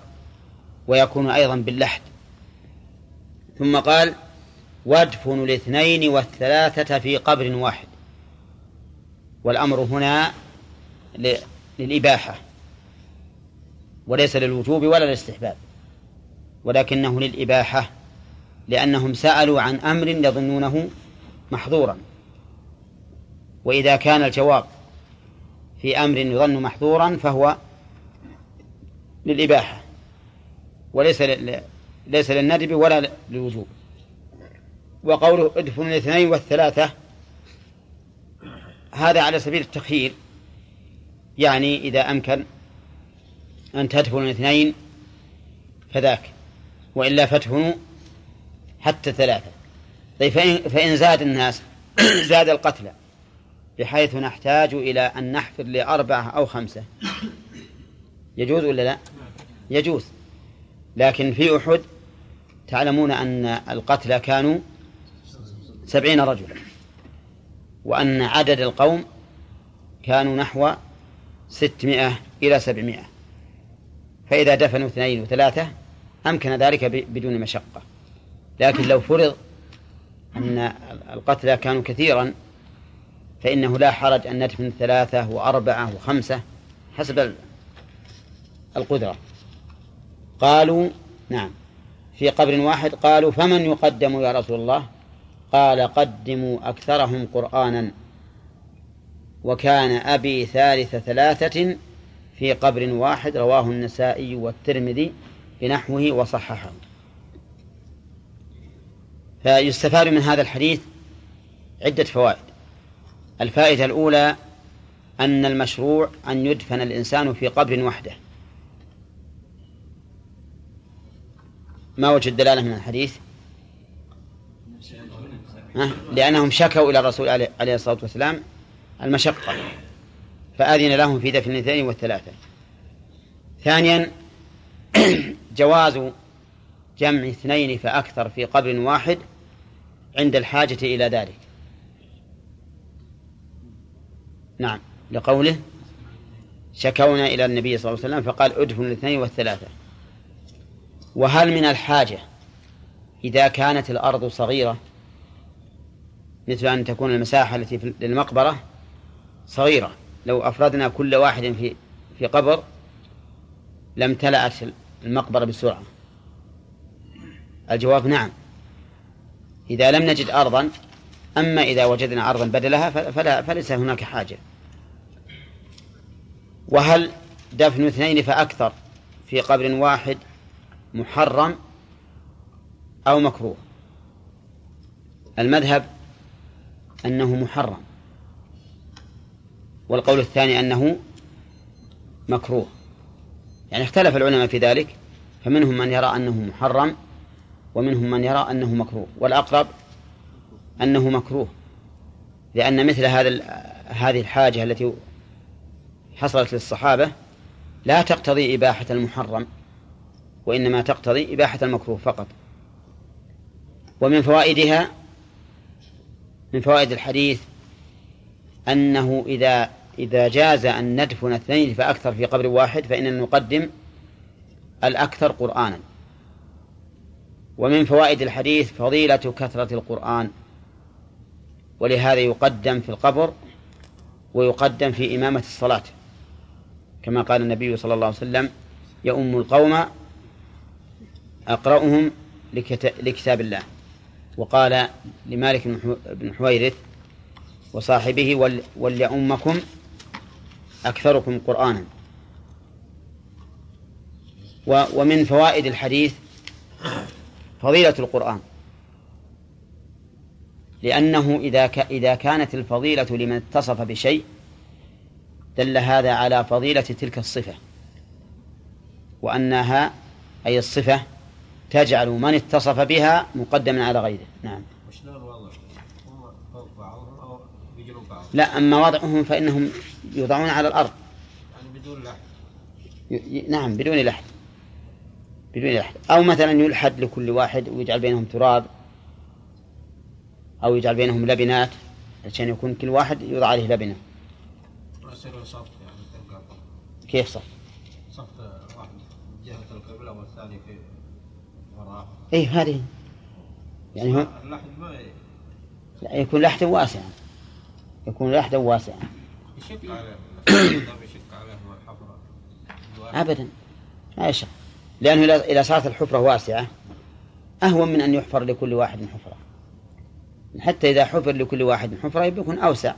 ويكون أيضا باللحد. ثم قال وادفنوا الاثنين والثلاثة في قبر واحد. والأمر هنا للإباحة. وليس للوجوب ولا للاستحباب. ولكنه للإباحة لأنهم سألوا عن أمر يظنونه محظورا. وإذا كان الجواب في أمر يظن محظورا فهو للإباحة وليس ليس للندب ولا للوجوب. وقوله ادفنوا الاثنين والثلاثة هذا على سبيل التخيير يعني إذا أمكن أن تدفنوا الاثنين فذاك وإلا فادفنوا حتى ثلاثة. طيب فإن, فإن زاد الناس زاد القتلى بحيث نحتاج إلى أن نحفر لأربعة أو خمسة. يجوز ولا لا؟ يجوز. لكن في أحد تعلمون أن القتلى كانوا سبعين رجلا وأن عدد القوم كانوا نحو ستمائة إلى سبعمائة. فإذا دفنوا اثنين وثلاثة أمكن ذلك بدون مشقة. لكن لو فرض أن القتلى كانوا كثيرا فإنه لا حرج أن ندفن ثلاثة وأربعة وخمسة حسب ال- القدرة. قالوا نعم. في قبر واحد قالوا فمن يقدم يا رسول الله؟ قال قدموا أكثرهم قرآنا. وكان أبي ثالث ثلاثة في قبر واحد رواه النسائي والترمذي بنحوه وصححه. فيستفاد من هذا الحديث عدة فوائد. الفائدة الأولى أن المشروع أن يدفن الإنسان في قبر وحده. ما وجه الدلالة من الحديث؟ لأنهم شكوا إلى الرسول عليه الصلاة والسلام المشقة فأذن لهم في دفن الاثنين والثلاثة. ثانيا جواز جمع اثنين فأكثر في قبر واحد عند الحاجة إلى ذلك. نعم. لقوله شكونا إلى النبي صلى الله عليه وسلم فقال ادفن الاثنين والثلاثة. وهل من الحاجة إذا كانت الأرض صغيرة مثل أن تكون المساحة التي في للمقبرة صغيرة؟ لو أفردنا كل واحد في في قبر لامتلأت المقبرة بسرعة. الجواب نعم. إذا لم نجد أرضا أما إذا وجدنا أرضا بدلها فلا فليس هناك حاجة. وهل دفن اثنين فأكثر في قبر واحد محرم أو مكروه؟ المذهب أنه محرم والقول الثاني أنه مكروه. يعني اختلف العلماء في ذلك فمنهم من يرى أنه محرم ومنهم من يرى أنه مكروه والأقرب أنه مكروه لأن مثل هذا هذه الحاجة التي حصلت للصحابة لا تقتضي إباحة المحرم وإنما تقتضي إباحة المكروه فقط. ومن فوائدها من فوائد الحديث أنه إذا إذا جاز أن ندفن اثنين فأكثر في قبر واحد فإننا نقدم الأكثر قرآنا. ومن فوائد الحديث فضيلة كثرة القرآن ولهذا يقدم في القبر ويقدم في إمامة الصلاة. كما قال النبي صلى الله عليه وسلم يؤم القوم أقرأهم لكتاب الله. وقال لمالك بن حويرث وصاحبه وليؤمكم أكثركم قرآنا. ومن فوائد الحديث فضيلة القرآن. لأنه إذا إذا كانت الفضيلة لمن اتصف بشيء دل هذا على فضيلة تلك الصفة وأنها أي الصفة تجعل من اتصف بها مقدما على غيره. نعم؟ لا أما وضعهم فإنهم يوضعون على الأرض. يعني بدون ي- نعم بدون لحد بدون لحد أو مثلا يلحد لكل واحد ويجعل بينهم تراب أو يجعل بينهم لبنات عشان يكون كل واحد يوضع عليه لبنة. ويصيرون صف يعني تلقى كيف صح؟ صف واحد جهة القبلة والثاني في وراء. إيه هذه. يعني هو اللحم ما لا يكون لحدا واسعا يكون لحدا واسعا يشق عليه. يشق عليه الحفرة. أبدا. ما يشق لأنه إذا- إذا صارت الحفرة واسعة أهون من أن يحفر لكل واحد حفرة. حتى إذا حفر لكل واحد حفرة بيكون أوسع.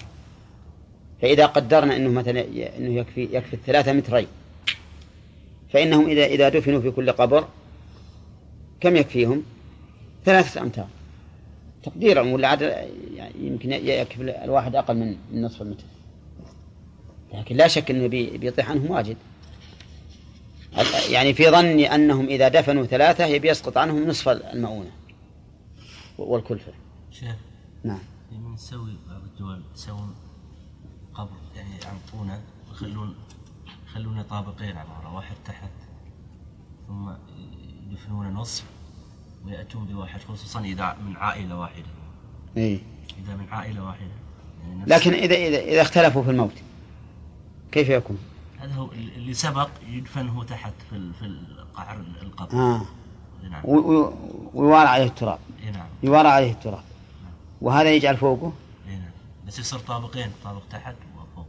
فإذا قدرنا أنه مثلا أنه يكفي يكفي الثلاثة مترين فإنهم إذا إذا دفنوا في كل قبر كم يكفيهم؟ ثلاثة أمتار. تقديرا ولا عاد يعني يمكن يكفي الواحد أقل من نصف المتر. لكن لا شك أنه بي- بيطيح عنهم واجد. يعني في ظني أنهم إذا دفنوا ثلاثة يبي يسقط عنهم نصف المؤونة والكلفة. شيخ نعم. نسوي بعض الدول يسوون قبر يعني يعمقونه ويخلون يخلونه طابقين عبارة واحد تحت ثم يدفنون نصف ويأتون بواحد خصوصا إذا من عائلة واحدة. إيه. إذا من عائلة واحدة. يعني لكن إذا إذا إذا اختلفوا في الموت كيف يكون؟ هذا هو اللي سبق يدفن هو تحت في في قعر القبر. آه. نعم. ويوارى عليه التراب. نعم. يوارى عليه التراب. وهذا يجعل فوقه نعم بس يصير طابقين طابق تحت وفوق؟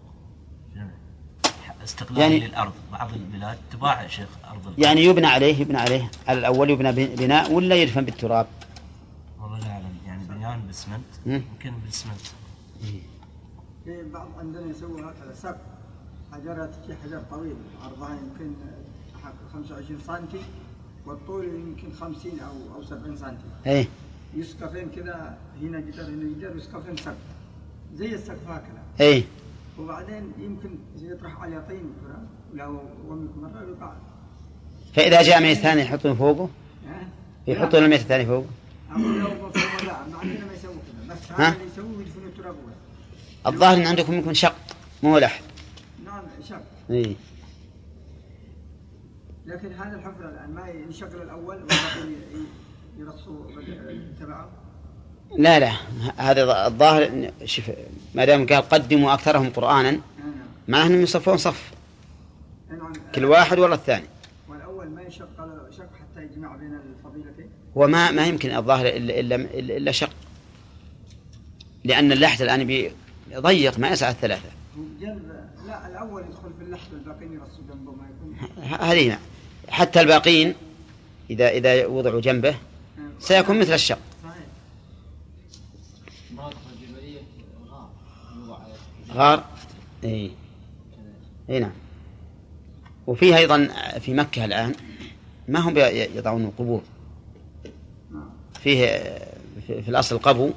استقلال يعني- للأرض. بعض البلاد تباع يا شيخ أرض الأرض. يعني يبنى عليه يبنى عليه. على الأول يبنى بناء ولا يدفن بالتراب؟ والله لا أعلم. يعني بنيان بالاسمنت مم. يمكن بالاسمنت في بعض عندنا يسوي هكذا. سقف حجرات في حجر طويل. عرضها يمكن حق 25 سم والطول يمكن 50 أو أو 70 سم إيه. يسقفين كذا. هنا جدار هنا جدار يسقفين سقف زي السقف هكذا. إيه وبعدين يمكن يطرح عليه طين لو مرة يقع. فإذا جاء ميت ثاني يحطون فوقه؟ يحطون الميت الثاني فوقه. ها؟ الظاهر أن عندكم يمكن شق مو لحد نعم شق. إيه لكن هذا الحفرة الآن ما ينشغل الأول وبعدين يرصوا تبعه. لا لا. هذا الظاهر شوف ما دام قال قدموا أكثرهم قرآنا نعم معناه أنهم يصفون صف. نعم كل واحد ولا الثاني. والأول ما يشق شق حتى يجمع بين الفضيلتين؟ هو ما ما يمكن الظاهر إلا, إلا, إلا, شق. لأن اللحد الآن بي- ضيق ما يسع جنب لا الأول يدخل في اللحد والباقيين يرصوا جنبه ما يكون. هذه نعم. حتى الباقين إذا إذا وضعوا جنبه سيكون مثل الشق صحيح المناطق الجبلية غار يوضع عليه غار؟ إي. إي نعم. وفيه أيضا في مكة الآن ما هم يضعون قبور نعم فيه في الأصل قبو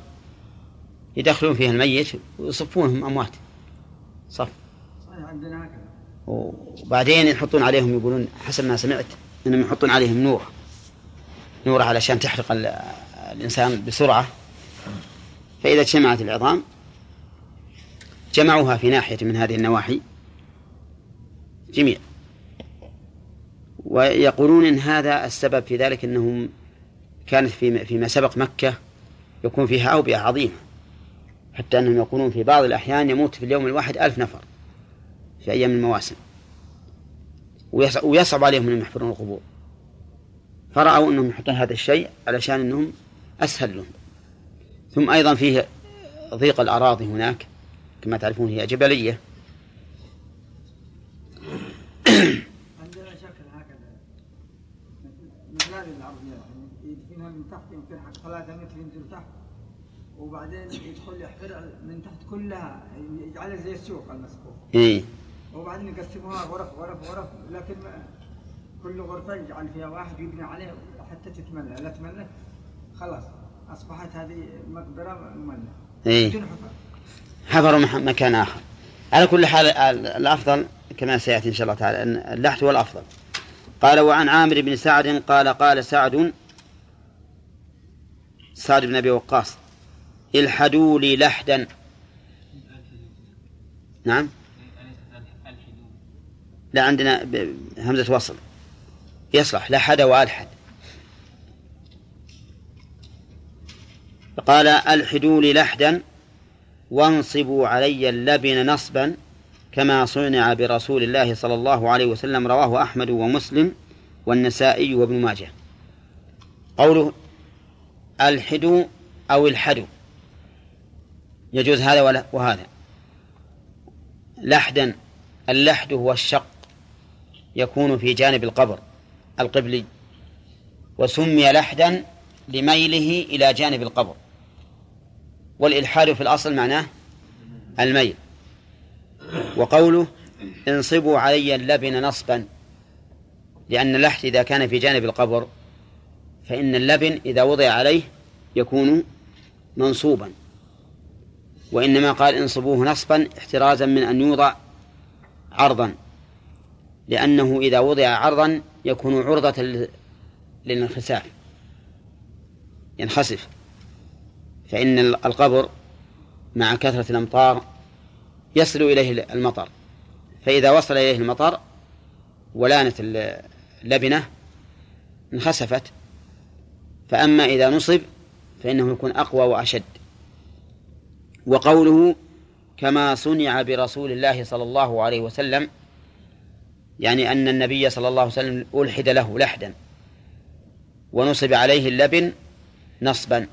يدخلون فيها الميت ويصفونهم أموات. صف. عندنا هكذا وبعدين يحطون عليهم يقولون حسب ما سمعت إنهم يحطون عليهم نور. نور علشان تحرق ال- الإنسان بسرعة. فإذا اجتمعت العظام جمعوها في ناحية من هذه النواحي. جميع. ويقولون إن هذا السبب في ذلك إنهم كانت في فيما سبق مكة يكون فيها أوبئة عظيمة. حتى أنهم يقولون في بعض الأحيان يموت في اليوم الواحد ألف نفر في أيام المواسم. ويص- ويصعب عليهم أنهم يحفرون القبور. فرأوا أنهم يحطون هذا الشيء علشان أنهم أسهل لهم. ثم أيضا فيه ضيق الأراضي هناك. كما تعرفون هي جبلية. عندنا شكل هكذا. مثل- هذه يعني يدفنها من تحت يمكن حق ثلاثة متر ينزل تحت. وبعدين يدخل يحفر من تحت كلها. يجعلها زي السوق المسقوف إيه. وبعدين يقسموها غرف غرف غرف. لكن كل غرفة يجعل فيها واحد يبني عليه حتى تتملى لا تملت خلاص. أصبحت هذه مقبرة مملة إيه. بدون حفر حفروا مكان آخر. على كل حال ال- الأفضل كما سيأتي إن شاء الله تعالى أن اللحد هو الأفضل. قال وعن عامر بن سعد قال قال سعد سعد بن أبي وقاص الحدوا لي لحدا. نعم. لا عندنا همزة وصل. يصلح لحد وألحد. فقال ألحدوا لي لحدا. وانصبوا علي اللبن نصبا كما صنع برسول الله صلى الله عليه وسلم رواه أحمد ومسلم والنسائي وابن ماجه. قوله الحدوا أو الحدوا يجوز هذا ولا وهذا. لحدا اللحد هو الشق يكون في جانب القبر القبلي وسمي لحدا لميله إلى جانب القبر. والإلحاد في الأصل معناه الميل. وقوله انصبوا علي اللبن نصبا لأن اللحد إذا كان في جانب القبر فإن اللبن إذا وضع عليه يكون منصوبا. وإنما قال انصبوه نصبا احترازا من أن يوضع عرضا لأنه إذا وضع عرضا يكون عرضة لل- للانخساف ينخسف. فإن القبر مع كثرة الأمطار يصل إليه المطر. فإذا وصل إليه المطر ولانت اللبنة انخسفت. فأما إذا نصب فإنه يكون أقوى وأشد. وقوله كما صنع برسول الله صلى الله عليه وسلم يعني أن النبي صلى الله عليه وسلم ألحد له لحدا. ونصب عليه اللبن نصبا.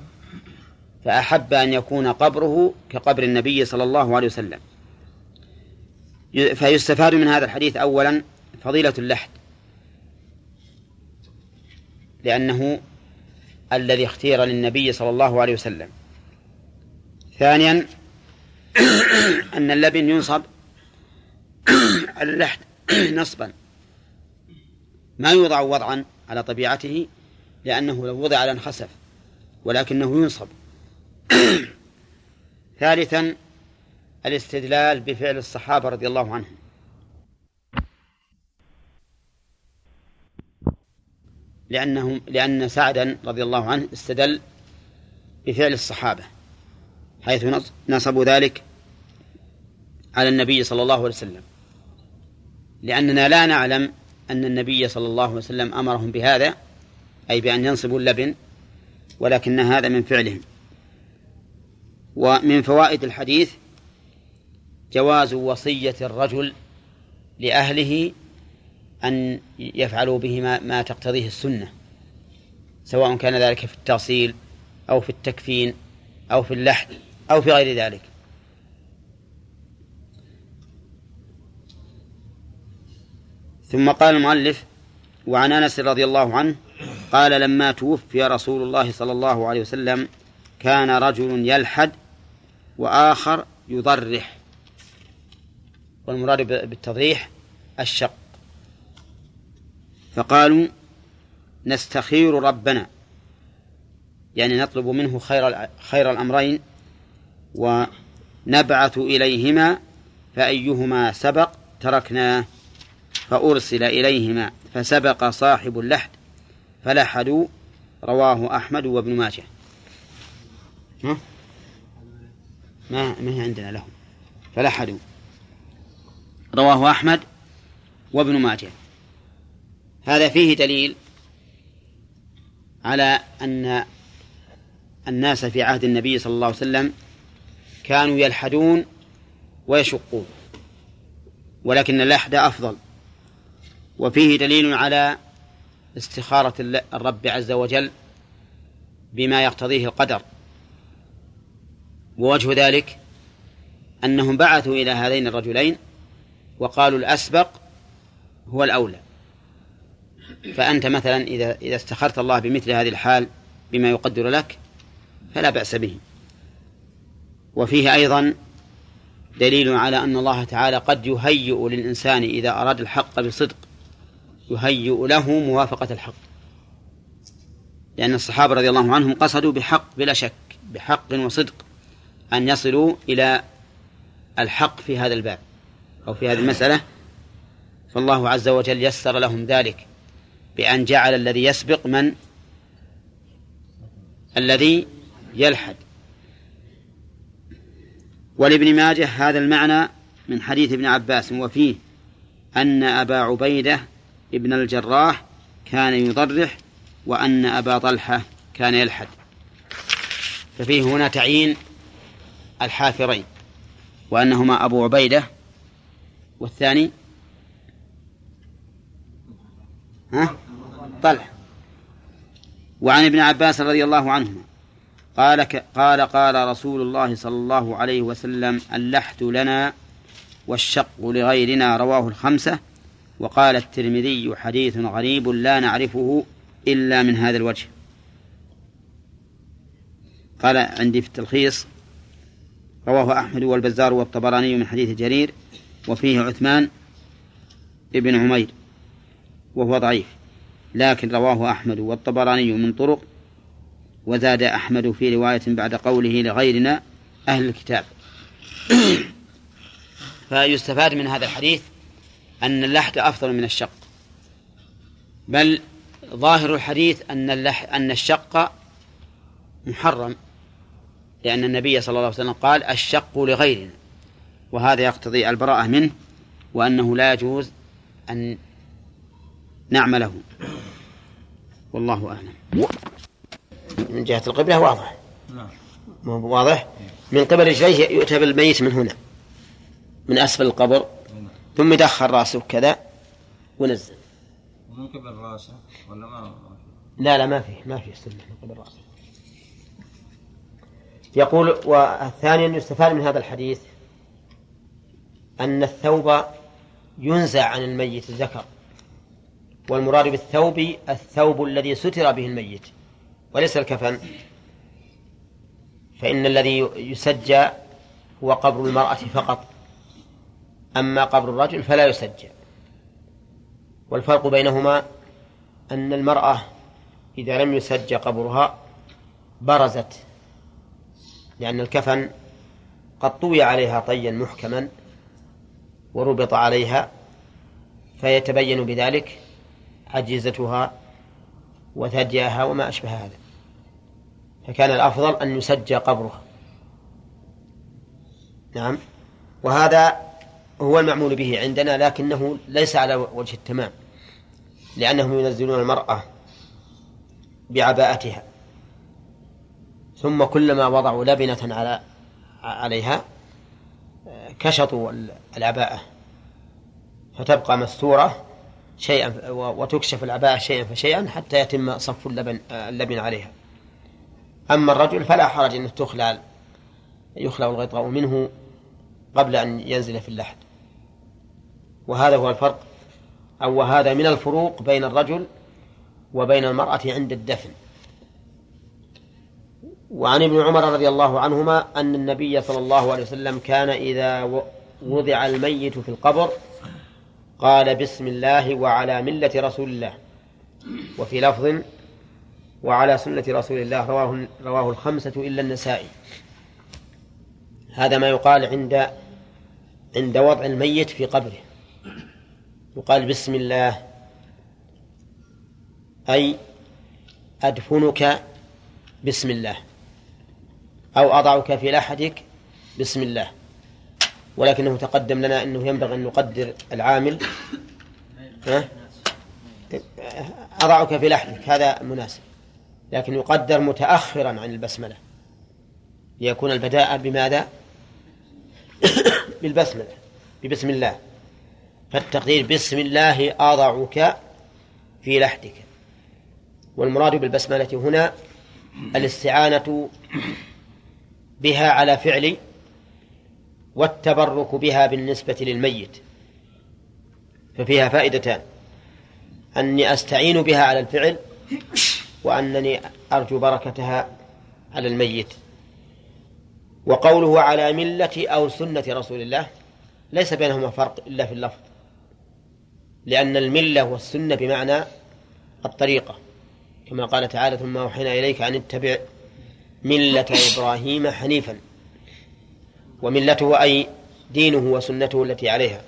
فأحب أن يكون قبره كقبر النبي صلى الله عليه وسلم. فيستفاد من هذا الحديث أولا فضيلة اللحد. لأنه الذي اختير للنبي صلى الله عليه وسلم. ثانيا أن اللبن ينصب على اللحد نصبا. ما يوضع وضعا على طبيعته لأنه لو وضع لانخسف ولكنه ينصب. ثالثا الاستدلال بفعل الصحابة رضي الله عنهم. لأنهم لأن سعدا رضي الله عنه استدل بفعل الصحابة حيث نصبوا ذلك على النبي صلى الله عليه وسلم. لأننا لا نعلم أن النبي صلى الله عليه وسلم أمرهم بهذا أي بأن ينصبوا اللبن ولكن هذا من فعلهم. ومن فوائد الحديث جواز وصية الرجل لأهله أن يفعلوا به ما, ما تقتضيه السنة سواء كان ذلك في التأصيل أو في التكفين أو في اللحد أو في غير ذلك. ثم قال المؤلف وعن أنس رضي الله عنه قال لما توفي رسول الله صلى الله عليه وسلم كان رجل يلحد وآخر يضرح. والمراد بالتضريح الشق. فقالوا نستخير ربنا. يعني نطلب منه خير خير الأمرين ونبعث إليهما فأيهما سبق تركناه. فأرسل إليهما فسبق صاحب اللحد فلحدوا رواه أحمد وابن ماجه؟ ما ما هي عندنا لهم فلحدوا رواه أحمد وابن ماجه. هذا فيه دليل على أن الناس في عهد النبي صلى الله عليه وسلم كانوا يلحدون ويشقون ولكن اللحد أفضل. وفيه دليل على استخارة الرب عز وجل بما يقتضيه القدر. ووجه ذلك أنهم بعثوا إلى هذين الرجلين وقالوا الأسبق هو الأولى. فأنت مثلا إذا إذا استخرت الله بمثل هذه الحال بما يقدر لك فلا بأس به. وفيه أيضا دليل على أن الله تعالى قد يهيئ للإنسان إذا أراد الحق بصدق يهيئ له موافقة الحق. لأن الصحابة رضي الله عنهم قصدوا بحق بلا شك بحق وصدق. أن يصلوا إلى الحق في هذا الباب أو في هذه المسألة. فالله عز وجل يسر لهم ذلك بأن جعل الذي يسبق من؟ الذي يلحد. ولابن ماجه هذا المعنى من حديث ابن عباس وفيه أن أبا عبيدة ابن الجراح كان يضرح وأن أبا طلحة كان يلحد. ففيه هنا تعيين الحافرين وأنهما أبو عبيدة والثاني؟ ها؟ طلحة وعن ابن عباس رضي الله عنهما قال قال قال رسول الله صلى الله عليه وسلم اللحد لنا والشق لغيرنا رواه الخمسة. وقال الترمذي حديث غريب لا نعرفه إلا من هذا الوجه. قال عندي في التلخيص رواه أحمد والبزار والطبراني من حديث جرير وفيه عثمان ابن عمير وهو ضعيف لكن رواه أحمد والطبراني من طرق وزاد أحمد في رواية بعد قوله لغيرنا أهل الكتاب. فيستفاد من هذا الحديث أن اللحد أفضل من الشق. بل ظاهر الحديث أن اللح أن الشق محرم. لأن النبي صلى الله عليه وسلم قال الشق لغيرنا وهذا يقتضي البراءة منه وأنه لا يجوز أن نعمله. والله أعلم. من جهة القبلة واضح. نعم. واضح؟ من قبل رجليه يؤتى بالميت من هنا من أسفل القبر. ثم يدخل رأسه كذا ونزل. ومن قبل رأسه ولا ما لا لا ما فيه ما فيه سنة من قبل رأسه. يقول وثانيا يستفاد من هذا الحديث أن الثوب ينزع عن الميت الذكر. والمراد بالثوب الثوب الذي ستر به الميت. وليس الكفن. فإن الذي يسجى هو قبر المرأة فقط. أما قبر الرجل فلا يسجى والفرق بينهما أن المرأة إذا لم يسجى قبرها برزت. لأن الكفن قد طوي عليها طيا محكما وربط عليها فيتبين بذلك عجيزتها وثديها وما أشبه هذا. فكان الأفضل أن يسجى قبرها. نعم. وهذا هو المعمول به عندنا لكنه ليس على وجه التمام لأنهم ينزلون المرأة بعباءتها. ثم كلما وضعوا لبنة على عليها كشطوا العباءة. فتبقى مستورة شيئا وتكشف العباءة شيئا فشيئا حتى يتم صف اللبن اللبن عليها. أما الرجل فلا حرج أن تخلع يخلع الغطاء منه قبل أن ينزل في اللحد. وهذا هو الفرق. أو وهذا من الفروق بين الرجل وبين المرأة عند الدفن. وعن ابن عمر رضي الله عنهما أن النبي صلى الله عليه وسلم كان إذا وضع الميت في القبر قال بسم الله وعلى ملة رسول الله. وفي لفظ وعلى سنة رسول الله رواه رواه الخمسة إلا النسائي. هذا ما يقال عند عند وضع الميت في قبره. يقال بسم الله. أي أدفنك بسم الله. أو أضعك في لحدك. بسم الله. ولكنه تقدم لنا أنه ينبغي أن نقدر العامل. ها؟ أضعك في لحدك. هذا مناسب. لكن يقدر متأخرا عن البسملة. ليكون البداء بماذا؟ بالبسملة. ببسم الله. فالتقدير بسم الله أضعك في لحدك. والمراد بالبسملة هنا الاستعانة بها على فعل والتبرك بها بالنسبة للميت. ففيها فائدتان. أني أستعين بها على الفعل وأنني أرجو بركتها على الميت. وقوله على ملة أو سنة رسول الله ليس بينهما فرق إلا في اللفظ لأن الملة والسنة بمعنى الطريقة. كما قال تعالى ثم أوحينا إليك أن اتبع ملة إبراهيم حنيفا وملته أي دينه وسنته التي عليها.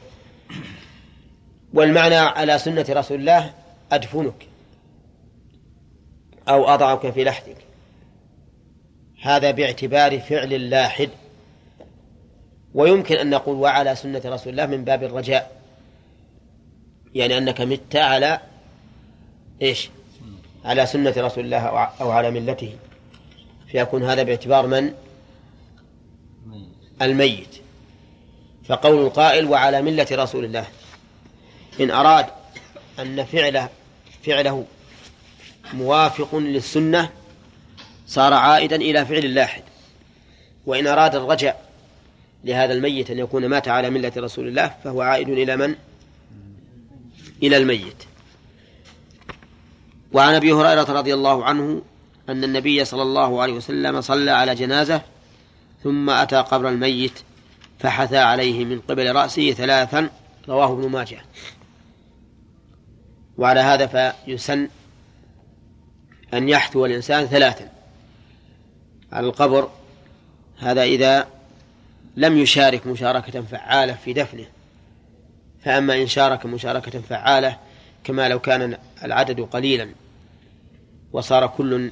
والمعنى على سنة رسول الله أدفنك أو أضعك في لحدك. هذا باعتبار فعل لاحد ويمكن أن نقول وعلى سنة رسول الله من باب الرجاء. يعني أنك مت على إيش؟ على سنة رسول الله أو على ملته. فيكون هذا باعتبار من؟ الميت. فقول القائل وعلى ملة رسول الله. إن أراد أن فعله فعله موافق للسنة صار عائدا إلى فعل اللاحد. وإن أراد الرجع لهذا الميت أن يكون مات على ملة رسول الله فهو عائد إلى من؟ إلى الميت. وعن أبي هريرة رضي الله عنه أن النبي صلى الله عليه وسلم صلى على جنازة ثم أتى قبر الميت فحثى عليه من قبل رأسه ثلاثا رواه ابن ماجه. وعلى هذا فيسن أن يحثو الإنسان ثلاثا. على القبر هذا إذا لم يشارك مشاركة فعالة في دفنه. فأما إن شارك مشاركة فعالة كما لو كان العدد قليلا وصار كل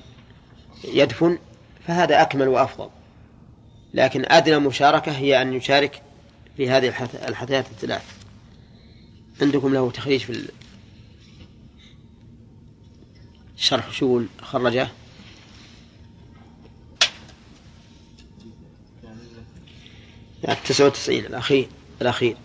يدفن فهذا أكمل وأفضل. لكن أدنى مشاركة هي أن يشارك في هذه الحثيات الثلاث. عندكم له تخريج في الشرح شو خرجه؟ التسعة وتسعين الأخير الأخير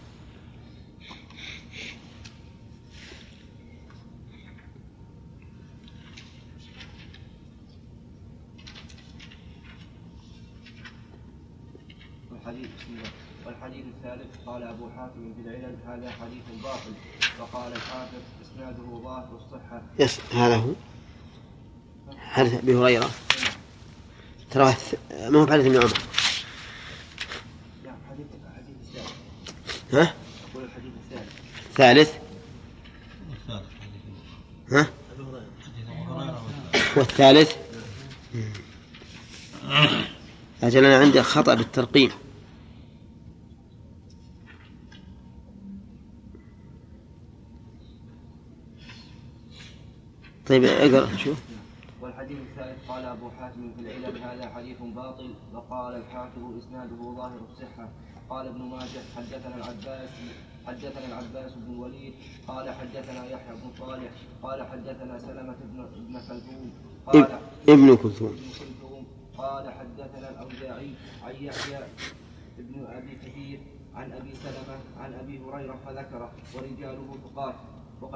والحديث الثالث قال أبو حاتم في العلل هذا حديث باطل. وقال الحافظ إسناده ظاهر الصحة. يس هذا هو. حديث أبي هريرة. ترى ما هو بحديث ابن عمر؟ نعم حديث الحديث الثالث. ها؟ أقول الحديث الثالث. ثالث والثالث ها؟ أبي هريرة حديث أبو هريرة. والثالث أجل أنا عندي خطأ بالترقيم. طيب اقرأ. شوف. والحديث الثالث قال أبو حاتم في العلل هذا حديث باطل وقال الحافظ إسناده ظاهر الصحة. قال ابن ماجه حدثنا العباس حدثنا العباس بن الوليد قال حدثنا يحيى بن صالح قال حدثنا سلمة بن ابن كلثوم قال إب- ابن كلثوم ابن كلثوم قال حدثنا الأوزاعي عن يحيى ابن أبي كثير عن أبي سلمة عن أبي هريرة فذكره ورجاله ثقات.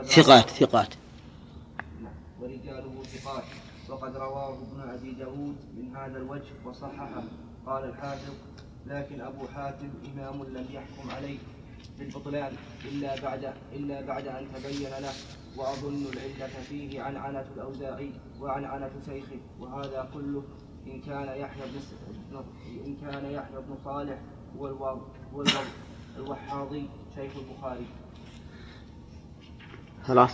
ثقات ثقات. ورجاله ثقات. وقد رواه ابن أبي داود من هذا الوجه وصححه. قال الحافظ لكن أبو حاتم إمام لم يحكم عليه بالبطلان إلا بعد إلا بعد أن تبين له وأظن العلة فيه عنعنة الأوزاعي وعنعنة شيخه. وهذا كله إن كان يحيى بن إن كان يحيى بن صالح هو هو الوحاضي شيخ البخاري. خلاص.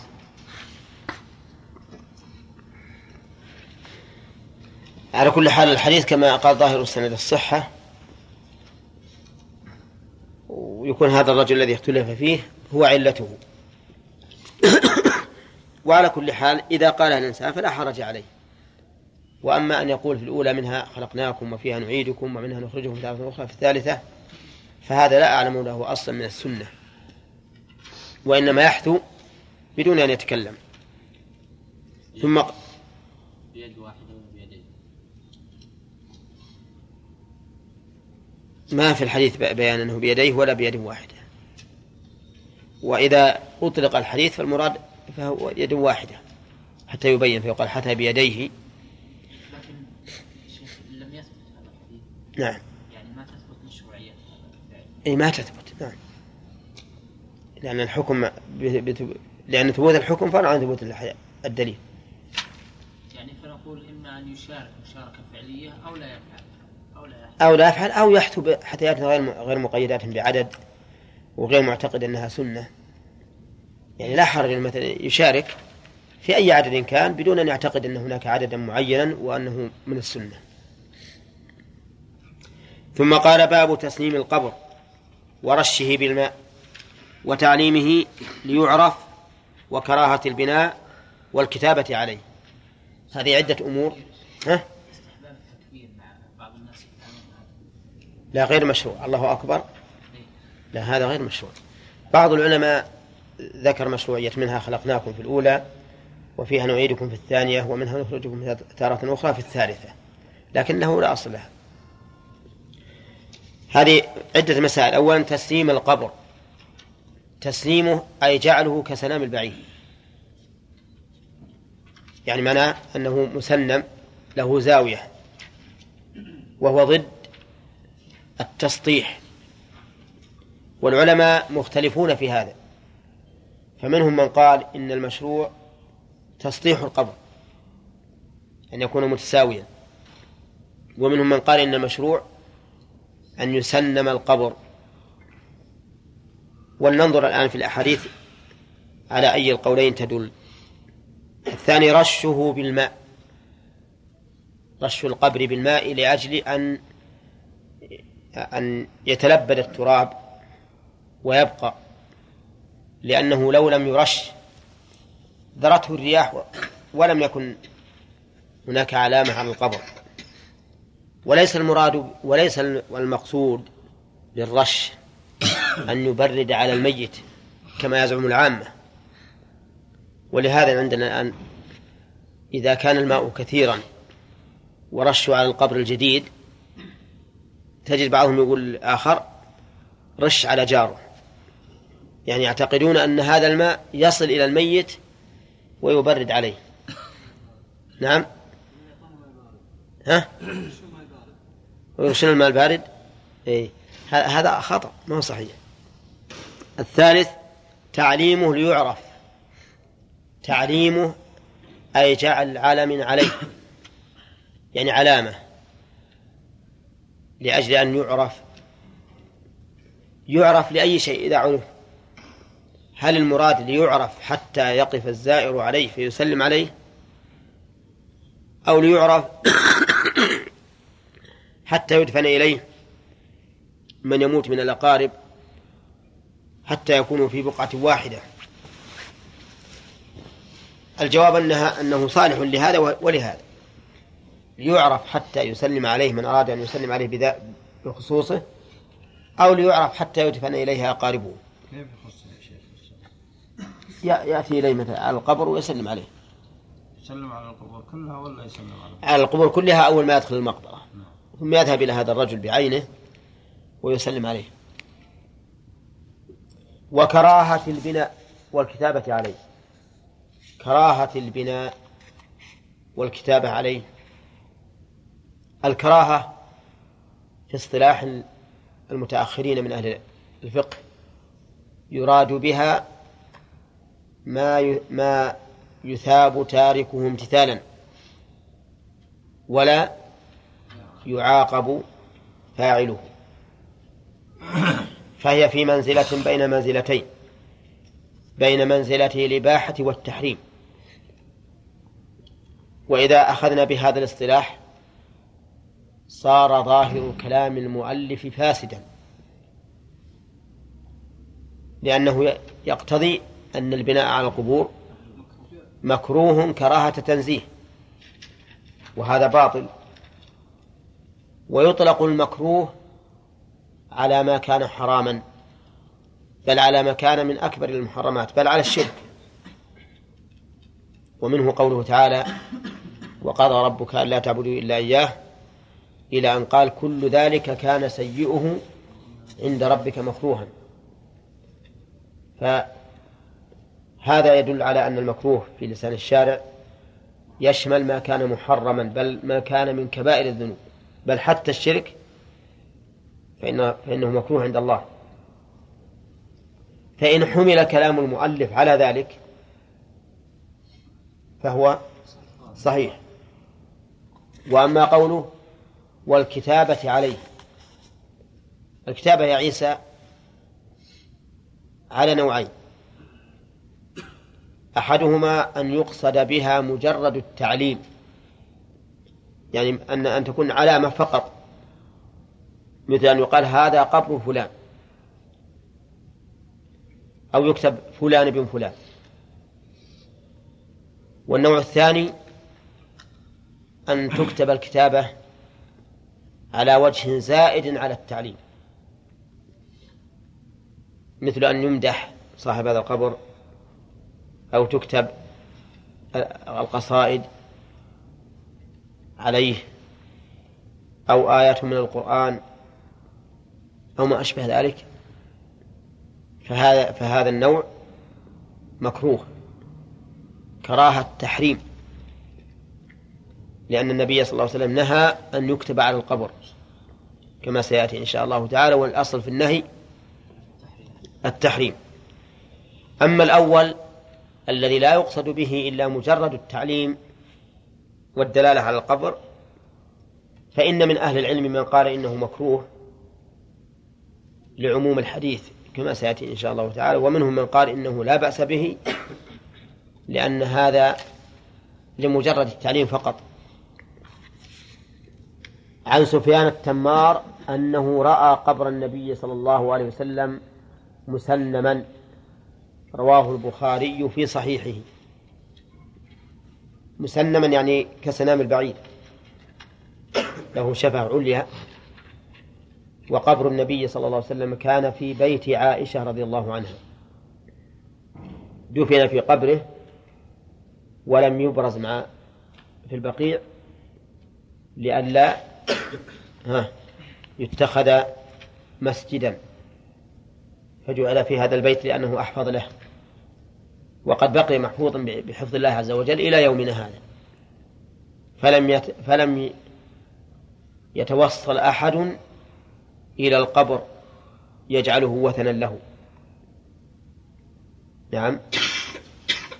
على كل حال الحديث كما قال ظاهر السند الصحة. ويكون هذا الرجل الذي اختلف فيه هو علته. وعلى كل حال إذا قالها الإنسان فلا حرج عليه. وأما أن يقول في الأولى منها خلقناكم وفيها نعيدكم ومنها نخرجكم تارة أخرى في الثالثة فهذا لا أعلم له أصلا من السنة. وإنما يحثو بدون أن يتكلم. ثم بيد واحدة. ما في الحديث بيان أنه بيديه ولا بيد واحدة. وإذا أطلق الحديث فالمراد فهو يد واحدة. حتى يبين فيقال حتى بيديه. لكن لم يثبت هذا نعم. يعني ما تثبت. مشروعية أي ما تثبت نعم. لأن الحكم لأن ثبوت الحكم فرع عن ثبوت الدليل. يعني فنقول إما أن يشارك مشاركة فعلية أو لا يفعل. أو لا يفعل أو يحتو بحتيات غير غير مقيدات بعدد وغير معتقد أنها سنة. يعني لا حرج مثلا يشارك في أي عدد كان بدون أن يعتقد أن هناك عددا معينا وأنه من السنة. ثم قال باب تسليم القبر ورشه بالماء وتعليمه ليعرف وكراهة البناء والكتابة عليه. هذه عدة أمور ها؟ استحباب التكبير مع بعض الناس يفعلون هذا لا غير مشروع. الله أكبر. لا هذا غير مشروع. بعض العلماء ذكر مشروعية منها خلقناكم في الأولى وفيها نعيدكم في الثانية ومنها نخرجكم تارة أخرى في الثالثة لكنه لا أصل لها. هذه عدة مسائل. أولا تسليم القبر. تسليمه أي جعله كسلام البعير. يعني معناه أنه مسنم له زاوية وهو ضد التسطيح والعلماء مختلفون في هذا. فمنهم من قال إن المشروع تسطيح القبر أن يكون متساويا. ومنهم من قال إن المشروع أن يسنم القبر. ولننظر الآن في الأحاديث على أي القولين تدل. الثاني رشه بالماء رش القبر بالماء لأجل أن أن يتلبد التراب ويبقى لأنه لو لم يرش ذرته الرياح ولم يكن هناك علامة على القبر. وليس المراد وليس المقصود بالرش أن يبرد على الميت كما يزعم العامة. ولهذا عندنا الآن إذا كان الماء كثيرا ورشوا على القبر الجديد تجد بعضهم يقول آخر رش على جاره. يعني يعتقدون أن هذا الماء يصل إلى الميت ويبرد عليه. نعم. ها؟ ويرشون الماء البارد؟ إيه. هذا خطأ ما هو صحيح. الثالث تعليمه ليعرف. تعليمه أي جعل علم عليه. يعني علامة. لأجل أن يعرف يعرف لأي شيء إذا عرف. هل المراد ليعرف حتى يقف الزائر عليه فيسلم عليه؟ أو ليعرف حتى يدفن إليه من يموت من الأقارب حتى يكونوا في بقعة واحدة؟ الجواب أنها أنه صالح لهذا ولهذا. ليعرف حتى يسلم عليه من أراد أن يسلم عليه بذا بخصوصه أو ليعرف حتى يدفن إليها أقاربه كيف يأتي إليه مثلا على القبر ويسلم عليه. يسلم على القبور كلها ولا يسلم على على القبور كلها أول ما يدخل المقبرة. ثم يذهب إلى هذا الرجل بعينه ويسلم عليه. وكراهة البناء والكتابة عليه. كراهة البناء والكتابة عليه. الكراهة في اصطلاح المتأخرين من أهل الفقه يراد بها ما ما يثاب تاركه امتثالا ولا يعاقب فاعله. فهي في منزلة بين منزلتين بين منزلة الإباحة والتحريم. وإذا أخذنا بهذا الاصطلاح صار ظاهر كلام المؤلف فاسدا. لأنه يقتضي أن البناء على القبور مكروه كراهة تنزيه وهذا باطل. ويطلق المكروه على ما كان حراما بل على ما كان من أكبر المحرمات بل على الشرك. ومنه قوله تعالى وقضى ربك ألا تعبدوا إلا إياه إلى أن قال كل ذلك كان سيئه عند ربك مكروها. فهذا يدل على أن المكروه في لسان الشارع يشمل ما كان محرما بل ما كان من كبائر الذنوب. بل حتى الشرك فإنه, فإنه مكروه عند الله. فإن حمل كلام المؤلف على ذلك فهو صحيح. وأما قوله والكتابة عليه. الكتابة يا عيسى على نوعين. أحدهما أن يقصد بها مجرد التعليم يعني أن أن تكون علامة فقط. مثل أن يقال هذا قبر فلان. أو يكتب فلان بن فلان. والنوع الثاني أن تكتب الكتابة على وجه زائد على التعليم مثل أن يمدح صاحب هذا القبر أو تكتب القصائد عليه أو آيات من القرآن أو ما أشبه ذلك فهذا فهذا النوع مكروه كراهة تحريم. لأن النبي صلى الله عليه وسلم نهى أن يكتب على القبر كما سيأتي إن شاء الله تعالى والأصل في النهي التحريم. أما الأول الذي لا يقصد به إلا مجرد التعليم والدلالة على القبر فإن من أهل العلم من قال إنه مكروه لعموم الحديث كما سيأتي إن شاء الله تعالى ومنهم من قال إنه لا بأس به لأن هذا لمجرد التعليم فقط. عن سفيان التمار أنه رأى قبر النبي صلى الله عليه وسلم مسنما. رواه البخاري في صحيحه. مسنما يعني كسنام البعير. له شفة عليا. وقبر النبي صلى الله عليه وسلم كان في بيت عائشة رضي الله عنها. دفن في قبره ولم يبرز مع في البقيع لئلا يتخذ مسجدا. فجعل في هذا البيت لأنه أحفظ له. وقد بقي محفوظا بحفظ الله عز وجل إلى يومنا هذا. فلم يت... فلم يتوصل أحد إلى القبر يجعله وثنا له. نعم.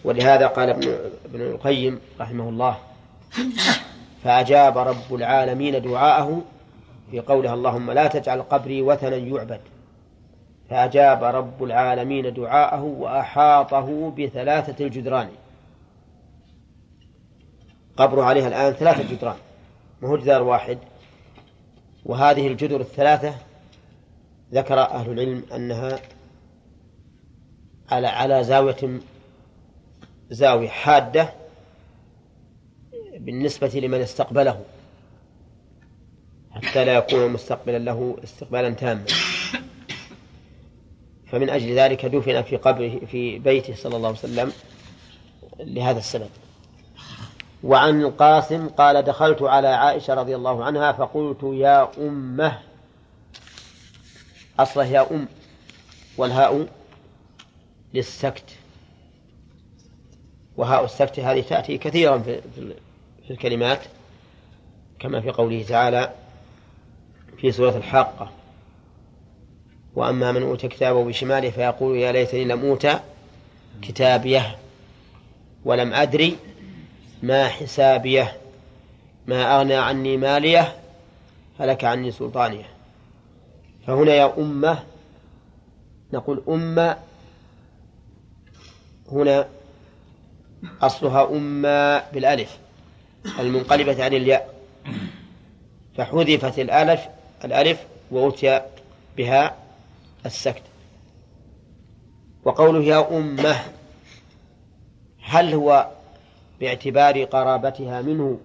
ولهذا قال ابن ابن القيم رحمه الله فأجاب رب العالمين دعاءه في قولها اللهم لا تجعل قبري وثنا يعبد. فأجاب رب العالمين دعاءه وأحاطه بثلاثة الجدران. قبره عليها الآن ثلاثة جدران. ما هو جدار واحد. وهذه الجدر الثلاثة ذكر أهل العلم أنها على على زاوية زاوية حادة بالنسبة لمن استقبله حتى لا يكون مستقبلا له استقبالا تاما. فمن أجل ذلك دفن في قبره في بيته صلى الله عليه وسلم لهذا السبب. وعن القاسم قال دخلت على عائشة رضي الله عنها فقلت يا أمة أصله يا أم والهاء للسكت. وهاء السكت هذه تأتي كثيرا في, الكلمات كما في قوله تعالى في سورة الحاقة. وأما من أوتى كتابه بشماله فيقول يا ليتني لم أوت كتابيه ولم أدري ما حسابيه ما أغنى عني ماليه هلك عني سلطانيه. فهنا يا أمة نقول أمة هنا أصلها أمة بالألف. المنقلبة عن الياء. فحذفت الألف الألف وأتي بها السكت. وقوله يا أمة هل هو باعتبار قرابتها منه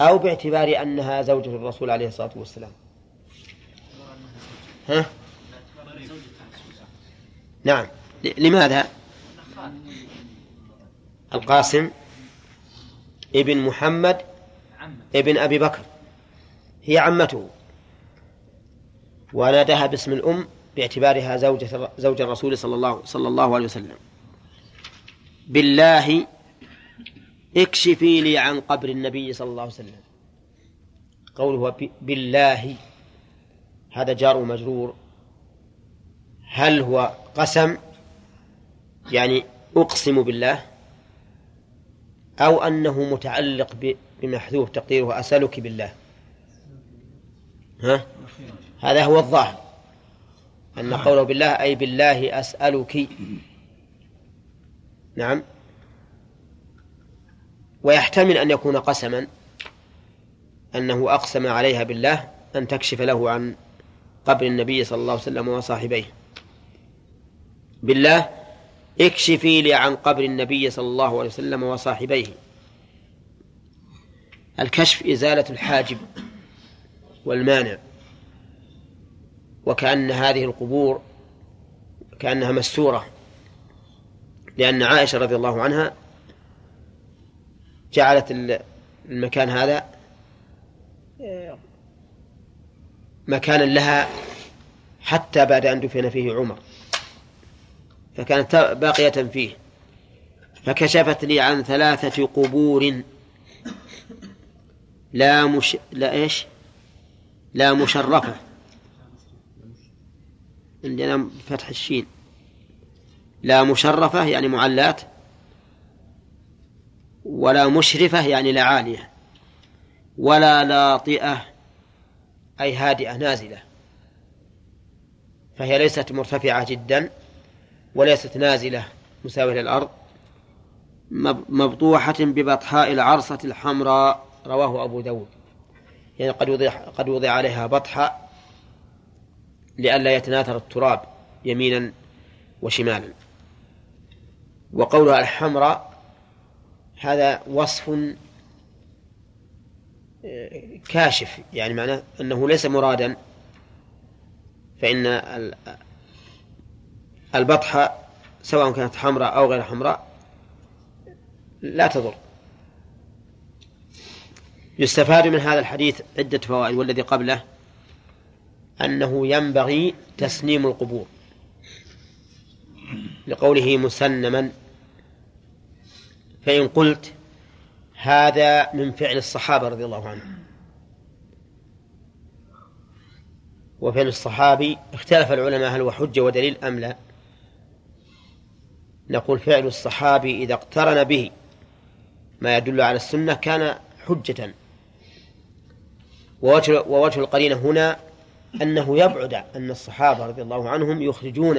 أو باعتبار أنها زوجة الرسول عليه الصلاة والسلام؟ ها؟ نعم. لماذا؟ القاسم ابن محمد ابن أبي بكر. هي عمته. وناداها باسم الأم باعتبارها زوجة زوج الرسول صلى الله صلى الله عليه وسلم. بالله اكشفي لي عن قبر النبي صلى الله عليه وسلم. قوله بالله هذا جار ومجرور. هل هو قسم؟ يعني أقسم بالله. أو أنه متعلق بمحذوف تقديره أسألك بالله. ها؟ هذا هو الظاهر. أن قوله بالله أي بالله أسألك. نعم. ويحتمل أن يكون قسما أنه أقسم عليها بالله أن تكشف له عن قبر النبي صلى الله عليه وسلم وصاحبيه. بالله اكشفي لي عن قبر النبي صلى الله عليه وسلم وصاحبيه. الكشف إزالة الحاجب والمانع وكأن هذه القبور كأنها مستورة لأن عائشة رضي الله عنها جعلت المكان هذا مكانا لها حتى بعد أن دفن فيه عمر. فكانت باقية فيه. فكشفت لي عن ثلاثة قبور. لا مش لا إيش؟ لا مشرفة. عندنا فتح الشين. لا مشرفة يعني معلات. ولا مشرفة يعني لا عالية. ولا لاطئة أي هادئة نازلة. فهي ليست مرتفعة جدا. وليست نازلة مساوية للأرض مبطوحة ببطحاء العرصة الحمراء رواه أبو داود. يعني قد وضع, قد وضع عليها بطحة لئلا يتناثر التراب يمينا وشمالا. وقولها الحمراء هذا وصف آه، كاشف يعني معناه أنه ليس مرادا فإن البطحة سواء كانت حمراء أو غير حمراء لا تضر. يستفاد من هذا الحديث عدة فوائد والذي قبله أنه ينبغي تسنيم القبور. لقوله مسنما فإن قلت هذا من فعل الصحابة رضي الله عنهم. وفعل الصحابي اختلف العلماء هل هو حجة ودليل أم لا. نقول فعل الصحابي إذا اقترن به ما يدل على السنة كان حجة. ووجه, ووجه القرينة هنا أنه يبعد أن الصحابة رضي الله عنهم يخرجون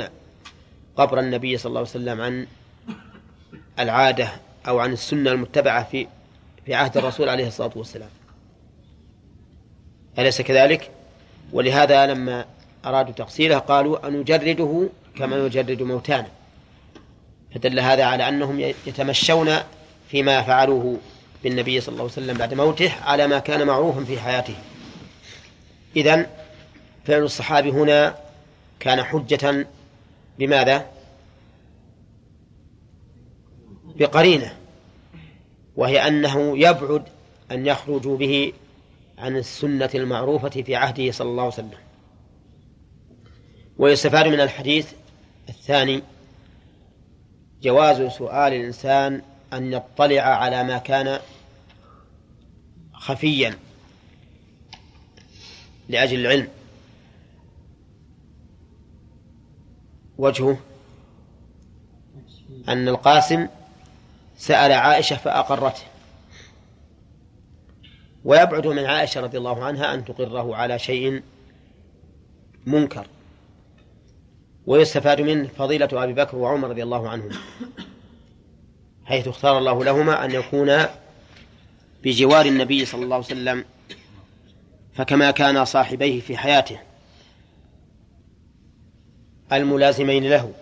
قبر النبي صلى الله عليه وسلم عن العادة أو عن السنة المتبعة في في عهد الرسول عليه الصلاة والسلام. أليس كذلك؟ ولهذا لما أرادوا تقصيره قالوا أن نجرده كما نجرد موتانا. فدل هذا على أنهم يتمشون فيما فعلوه بالنبي صلى الله عليه وسلم بعد موته على ما كان معروفا في حياته إذن فعل الصحابي هنا كان حجة بماذا؟ بقرينة وهي أنه يبعد أن يخرجوا به عن السنة المعروفة في عهده صلى الله عليه وسلم ويستفاد من الحديث الثاني جواز سؤال الإنسان أن يطلع على ما كان خفيا لأجل العلم. وجهه أن القاسم سأل عائشة فأقرته. ويبعد من عائشة رضي الله عنها أن تقره على شيء منكر. ويستفاد منه فضيلة أبي بكر وعمر رضي الله عنهم. حيث اختار الله لهما أن يكونا بجوار النبي صلى الله عليه وسلم فكما كان صاحبيه في حياته. الملازمين له.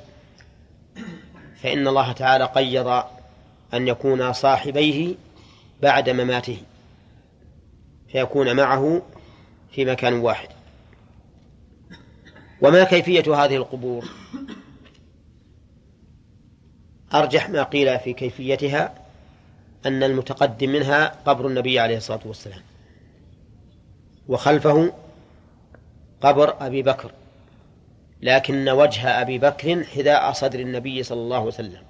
فإن الله تعالى قيض أن يكونا صاحبيه بعد مماته فيكون معه في مكان واحد. وما كيفية هذه القبور؟ أرجح ما قيل في كيفيتها أن المتقدم منها قبر النبي عليه الصلاة والسلام وخلفه قبر أبي بكر لكن وجه أبي بكر حذاء صدر النبي صلى الله عليه وسلم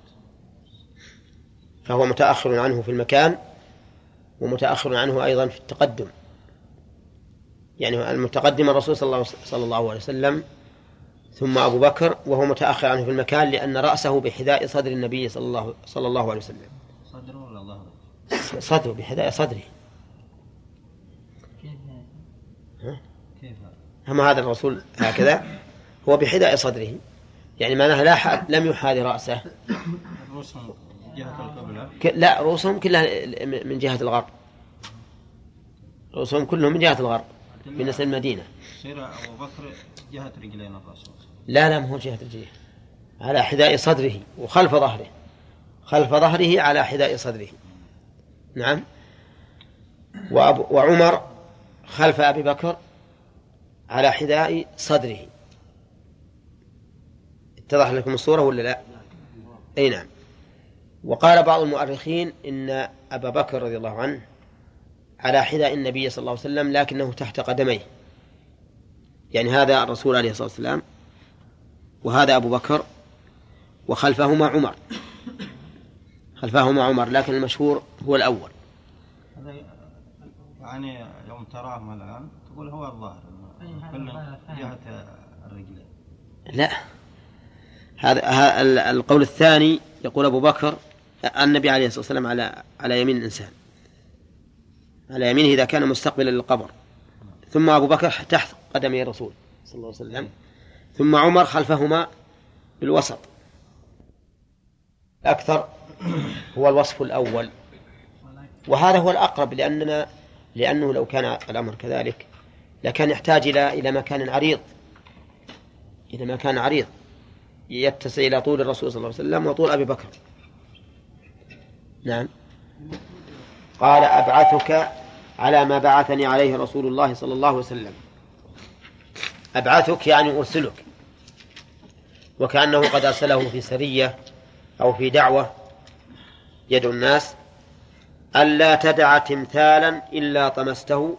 فهو متأخر عنه في المكان ومتأخر عنه أيضا في التقدم يعني المتقدم الرسول صلى الله, عليه وسلم ثم أبو بكر وهو متأخر عنه في المكان لأن رأسه بحذاء صدر النبي صلى الله, صلى الله عليه وسلم. صدره ولا ظهره؟ صدره بحذاء صدره. كيف أما هذا الرسول هكذا هو بحذاء صدره. يعني معناها لا حد لم يحاذي رأسه. رؤوسهم جهة القبلة. لا رؤوسهم كلها من جهة الغرب. رؤوسهم كلهم من جهة الغرب بالنسبة للمدينة يصير أبو بكر جهة رجلين الرسول. لا لا مو جهة رجله على حذاء صدره وخلف ظهره خلف ظهره على حذاء صدره. نعم. وعمر خلف أبي بكر على حذاء صدره. اتضح لكم الصورة ولا لا؟ أي نعم. وقال بعض المؤرخين إن أبا بكر رضي الله عنه على حذاء النبي صلى الله عليه وسلم لكنه تحت قدميه. يعني هذا الرسول عليه الصلاة والسلام وهذا أبو بكر وخلفهما عمر. خلفهما عمر لكن المشهور هو الأول. يعني يوم تراهم الآن تقول هو الظاهر إنه كل جهة الرجلين. لا. هذا القول الثاني يقول أبو بكر النبي عليه الصلاة والسلام على على يمين الإنسان. على يمينه إذا كان مستقبلا للقبر. ثم أبو بكر تحت قدمي الرسول صلى الله عليه وسلم. ثم عمر خلفهما بالوسط. الأكثر هو الوصف الأول. وهذا هو الأقرب لأننا لأنه لو كان الأمر كذلك لكان يحتاج إلى إلى مكان عريض. إلى مكان عريض يتسع إلى طول الرسول صلى الله عليه وسلم وطول أبي بكر. نعم. قال أبعثك على ما بعثني عليه رسول الله صلى الله عليه وسلم. أبعثك يعني أرسلك. وكأنه قد أرسله في سرية أو في دعوة يدعو الناس. ألا تدع تمثالا إلا طمسته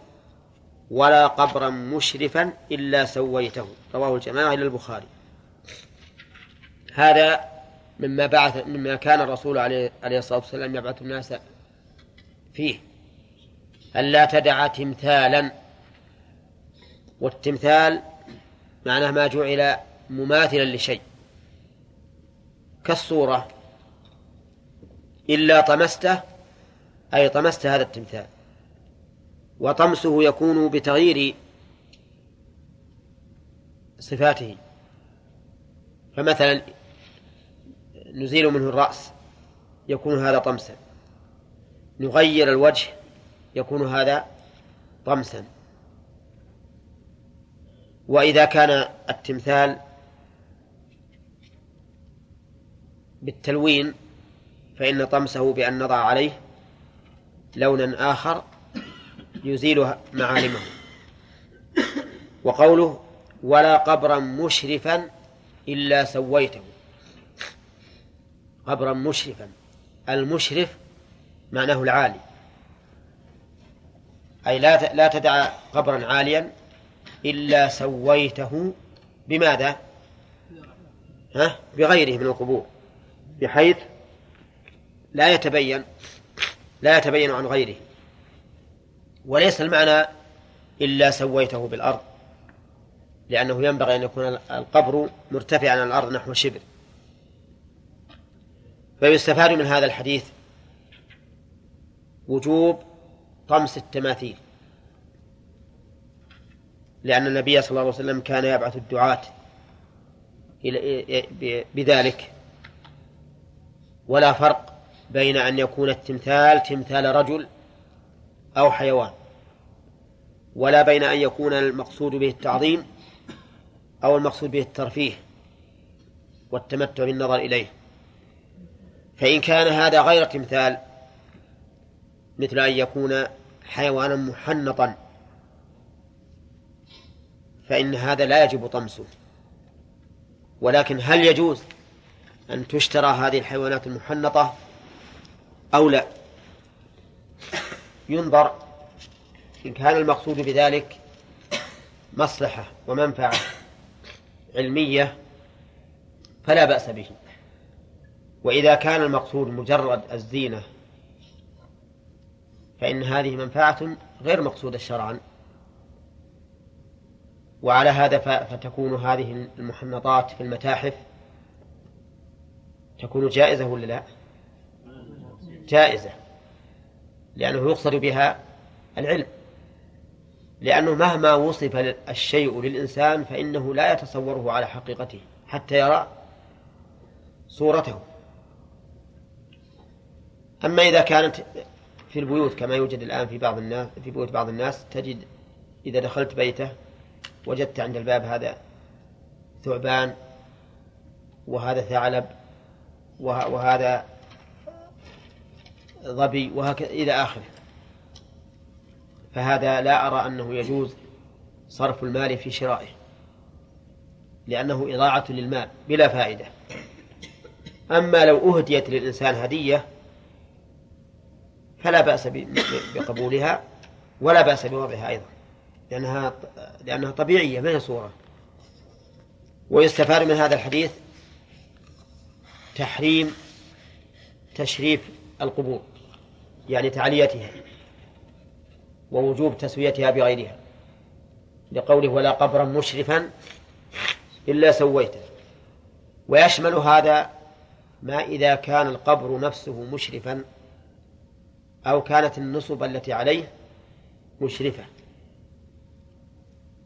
ولا قبرا مشرفا إلا سويته. رواه الجماعة إلى البخاري. هذا مما بعث مما كان الرسول عليه عليه الصلاة والسلام يبعث الناس فيه. ألا تدع تمثالا. والتمثال معناه ما جعل مماثلا لشيء. كالصورة. إلا طمسته أي طمست هذا التمثال. وطمسه يكون بتغيير صفاته. فمثلا نزيل منه الرأس يكون هذا طمسا. نغير الوجه يكون هذا طمسا. وإذا كان التمثال بالتلوين فإن طمسه بأن نضع عليه لونا آخر يزيل معالمه وقوله ولا قبرا مشرفا إلا سويته قبرا مشرفا المشرف معناه العالي أي لا لا تدع قبرا عاليا إلا سويته بماذا؟ ها؟ بغيره من القبور بحيث لا يتبين لا يتبين عن غيره. وليس المعنى إلا سويته بالأرض لأنه ينبغي أن يكون القبر مرتفعا عن الأرض نحو شبر. فيستفاد من هذا الحديث وجوب طمس التماثيل لأن النبي صلى الله عليه وسلم كان يبعث الدعاة بذلك ولا فرق بين أن يكون التمثال تمثال رجل أو حيوان ولا بين أن يكون المقصود به التعظيم أو المقصود به الترفيه والتمتع بالنظر إليه. فإن كان هذا غير تمثال مثل أن يكون حيوانا محنطا فإن هذا لا يجب طمسه. ولكن هل يجوز أن تشترى هذه الحيوانات المحنطة أو لا. ينظر إن كان المقصود بذلك مصلحة ومنفعة علمية فلا بأس به. وإذا كان المقصود مجرد الزينة فإن هذه منفعة غير مقصودة شرعا. وعلى هذا فتكون هذه المحنطات في المتاحف تكون جائزة ولا لا؟ جائزة. لأنه يقصد بها العلم. لأنه مهما وصف الشيء للإنسان فإنه لا يتصوره على حقيقته حتى يرى صورته. أما إذا كانت في البيوت كما يوجد الآن في بعض الناس في بيوت بعض الناس تجد إذا دخلت بيته وجدت عند الباب هذا ثعبان وهذا ثعلب وهذا ظبي وهكذا إلى آخره. فهذا لا أرى أنه يجوز صرف المال في شرائه لأنه إضاعة للمال بلا فائدة. أما لو أهديت للإنسان هدية فلا بأس بقبولها ولا بأس بوضعها أيضا لأنها لأنها طبيعية ما هي صورة؟ ويستفاد من هذا الحديث تحريم تشريف القبور يعني تعليتها ووجوب تسويتها بغيرها لقوله ولا قبرا مشرفا إلا سويته. ويشمل هذا ما إذا كان القبر نفسه مشرفا أو كانت النصب التي عليه مشرفة.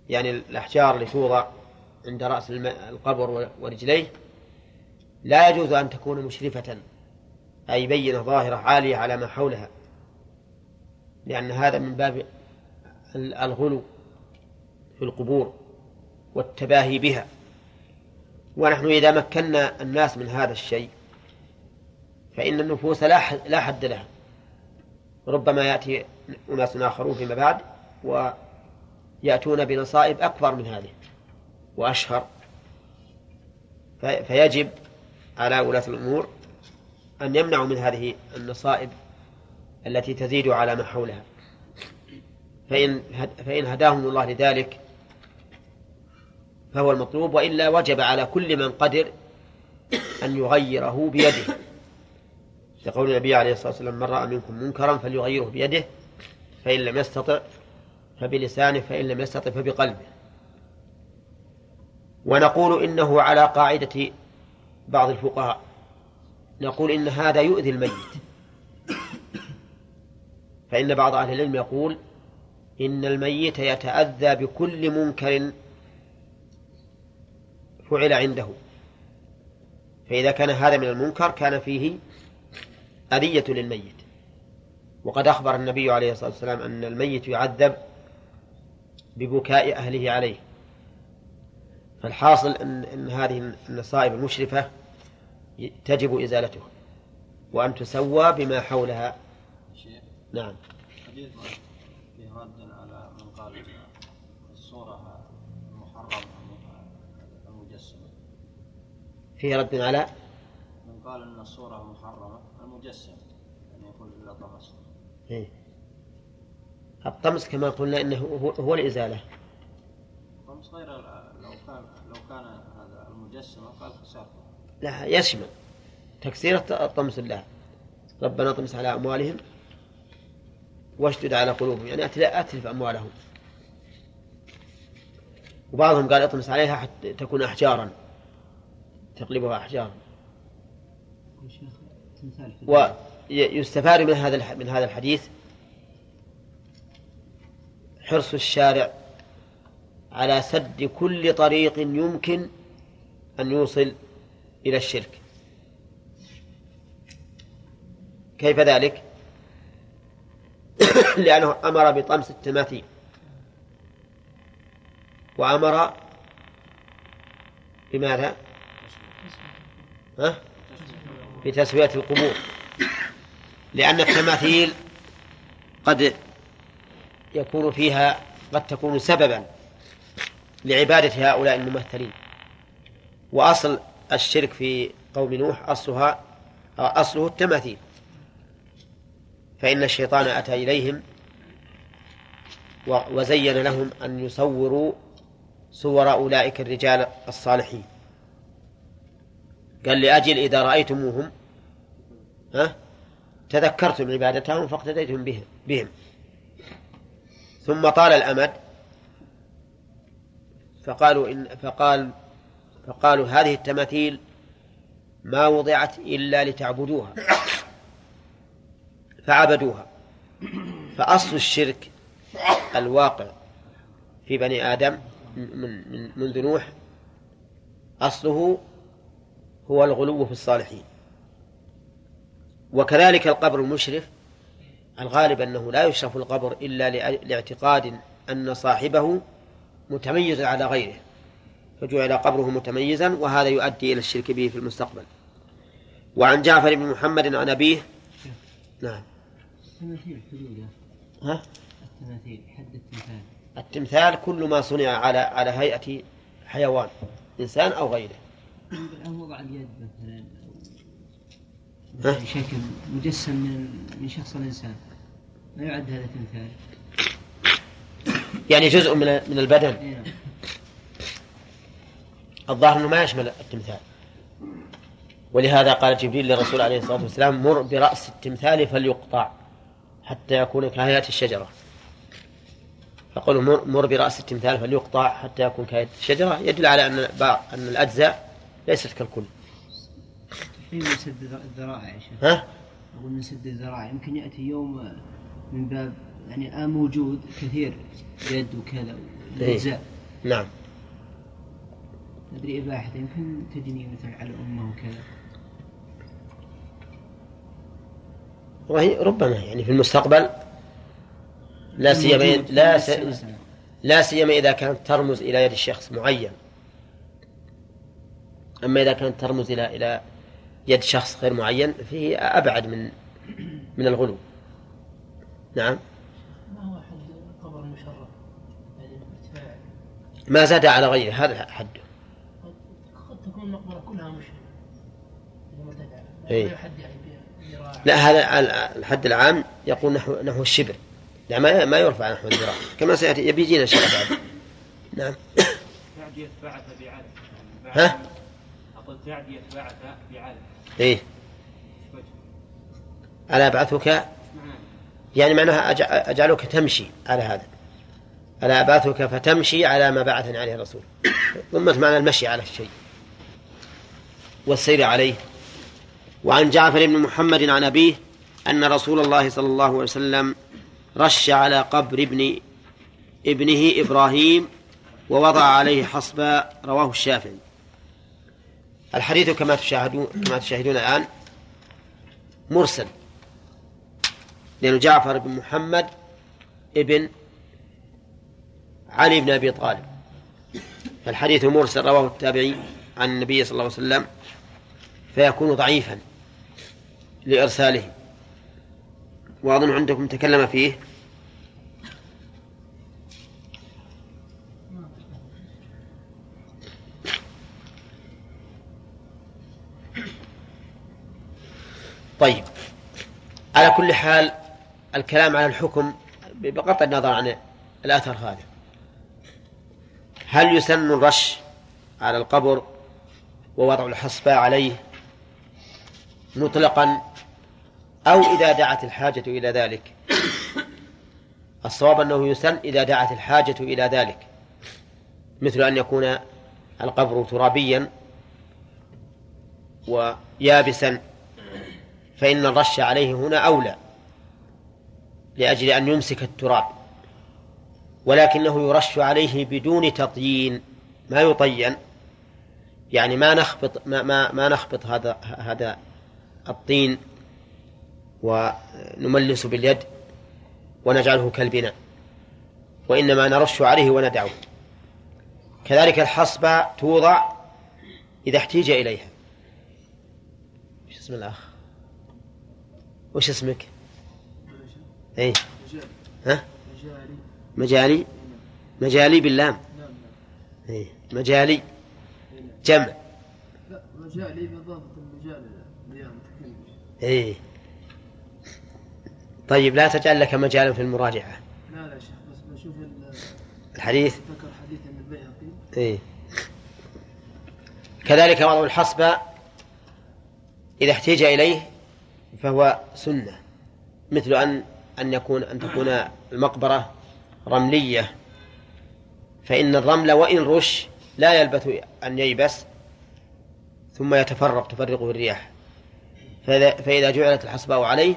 يعني الأحجار اللي توضع عند رأس القبر ورجليه لا يجوز أن تكون مشرفة. أي بينة ظاهرة عالية على ما حولها. لأن هذا من باب الغلو في القبور والتباهي بها. ونحن إذا مكنا الناس من هذا الشيء فإن النفوس لا حد لها. ربما يأتي أناس آخرون فيما بعد ويأتون بنصائب أكبر من هذه وأشهر. فيجب على ولاة الأمور أن يمنعوا من هذه النصائب التي تزيد على ما حولها. فإن فإن هداهم الله لذلك فهو المطلوب وإلا وجب على كل من قدر أن يغيره بيده. لقول النبي عليه الصلاة والسلام من رأى منكم منكرا فليغيره بيده فإن لم يستطع فبلسانه فإن لم يستطع فبقلبه. ونقول إنه على قاعدة بعض الفقهاء نقول إن هذا يؤذي الميت. فإن بعض أهل العلم يقول إن الميت يتأذى بكل منكر فعل عنده. فإذا كان هذا من المنكر كان فيه أذية للميت. وقد أخبر النبي عليه الصلاة والسلام أن الميت يعذب ببكاء أهله عليه. فالحاصل أن, أن هذه النصائب المشرفة تجب إزالتها وأن تسوى بما حولها. نعم. حديث فيه رد على من قال الصورة المحرمة المجسمة فيه رد على من قال أن الصورة محرمة المجسمة يعني يقول إلا طمس. إيه؟ الطمس كما قلنا إنه هو, هو الإزالة. طمس غير لو لا يشمل تكسير الطمس الله ربنا اطمس على أموالهم واشدد على قلوبهم يعني أتلف أموالهم. وبعضهم قال اطمس عليها حتى تكون أحجارا تقلبها أحجارا. ويستفاد من هذا من هذا الحديث حرص الشارع على سد كل طريق يمكن أن يوصل إلى الشرك كيف ذلك؟ لأنه أمر بطمس التماثيل وأمر بماذا؟ ها؟ بتسوية القبور لأن التماثيل قد يكون فيها قد تكون سببا لعبادة هؤلاء الممثلين. وأصل الشرك في قوم نوح أصلها أصله التماثيل. فإن الشيطان أتى إليهم وزين لهم أن يصوروا صور أولئك الرجال الصالحين. قال لأجل إذا رأيتموهم ها تذكرتم عبادتهم فاقتديتم بهم, بهم. ثم طال الأمد فقالوا إن فقال فقالوا هذه التماثيل ما وضعت إلا لتعبدوها فعبدوها. فأصل الشرك الواقع في بني آدم من من منذ نوح أصله هو الغلو في الصالحين. وكذلك القبر المشرف الغالب أنه لا يشرف القبر إلا لاعتقاد أن صاحبه متميز على غيره فجعل قبره متميزا وهذا يؤدي إلى الشرك به في المستقبل. وعن جعفر بن محمد عن أبيه نعم. ها؟ التماثيل حد التمثال. التمثال كل ما صنع على على هيئة حيوان إنسان أو غيره. الآن وضع اليد مثلا بشكل مجسم من من شخص الإنسان ما يعد هذا تمثال؟ يعني جزء من من البدن. الظاهر إنه ما يشمل التمثال. ولهذا قال جبريل للرسول عليه الصلاة والسلام مر برأس التمثال فليقطع حتى يكون كهيئة الشجرة. فقالوا مر, مر برأس التمثال فليقطع حتى يكون كهيئة الشجرة يدل على أن أن الأجزاء ليست كالكل. في من سد الذرائع يا شيخ. ها؟ أقول من سد الذرائع يمكن يأتي يوم من باب يعني الآن موجود كثير يد وكذا الأجزاء نعم. أدري إباحة يمكن تجني مثلا على أمه وكذا. وهي ربما يعني في المستقبل لا سيما لا س... لا سيما إذا كانت ترمز إلى يد الشخص معين. أما إذا كانت ترمز إلى إلى يد شخص غير معين فهي أبعد من من الغلو. نعم ما هو حد القبر المشرف يعني ارتفاع ما زاد على غيره هذا حده قد تكون المقبرة كلها مشرفة إيه. لا يعني لا هذا الحد العام يقول نحو نحو الشبر. لا ما ما يرفع نحو الذراع. كما سيأتي يبي يجينا شيء بعد. نعم. تعدي يتبعث بعلم ها؟ أقول تعدي يتبعث بعلم إيه. ألا أبعثك؟ يعني معناها أج- أجعلك تمشي على هذا. ألا أبعثك فتمشي على ما بعثني عليه الرسول. ضمت معنى المشي على الشيء. والسير عليه. وعن جعفر بن محمد عن أبيه أن رسول الله صلى الله عليه وسلم رش على قبر ابن ابنه إبراهيم ووضع عليه حصبا رواه الشافعي. الحديث كما تشاهدون كما تشاهدون الآن مرسل. لأن جعفر بن محمد ابن علي بن أبي طالب. فالحديث مرسل رواه التابعي عن النبي صلى الله عليه وسلم فيكون ضعيفا لإرساله. وأظن عندكم تكلم فيه. طيب على كل حال الكلام على الحكم بقطع النظر عن الأثر هذا هل يسن الرش على القبر ووضع الحصباء عليه مطلقا أو إذا دعت الحاجة إلى ذلك؟ الصواب أنه يسن إذا دعت الحاجة إلى ذلك مثل أن يكون القبر ترابيا ويابسا فإن الرش عليه هنا أولى لأجل أن يمسك التراب. ولكنه يرش عليه بدون تطيين. ما يطين. يعني ما نخبط ما ما, ما نخبط هذا هذا الطين ونملس باليد ونجعله كالبناء وإنما نرش عليه وندعه كذلك الحصبة توضع إذا احتيج إليها. وش اسم الأخ؟ وش اسمك؟ أي ها؟ مجالي؟ مجالي باللام. أي مجالي. جمع. لا مجالي بإضافة المجال إيه. طيب لا تجعل لك مجالا في المراجعة. لا لا شيخ بس بشوف الحديث. ذكر حديث البيهقي. إيه. كذلك وضع الحصبة إذا احتيج إليه فهو سنة مثل أن أن يكون أن تكون المقبرة رملية. فإن الرمل وإن رش لا يلبث أن ييبس ثم يتفرق تفرقه الرياح فإذا جعلت الحصباء عليه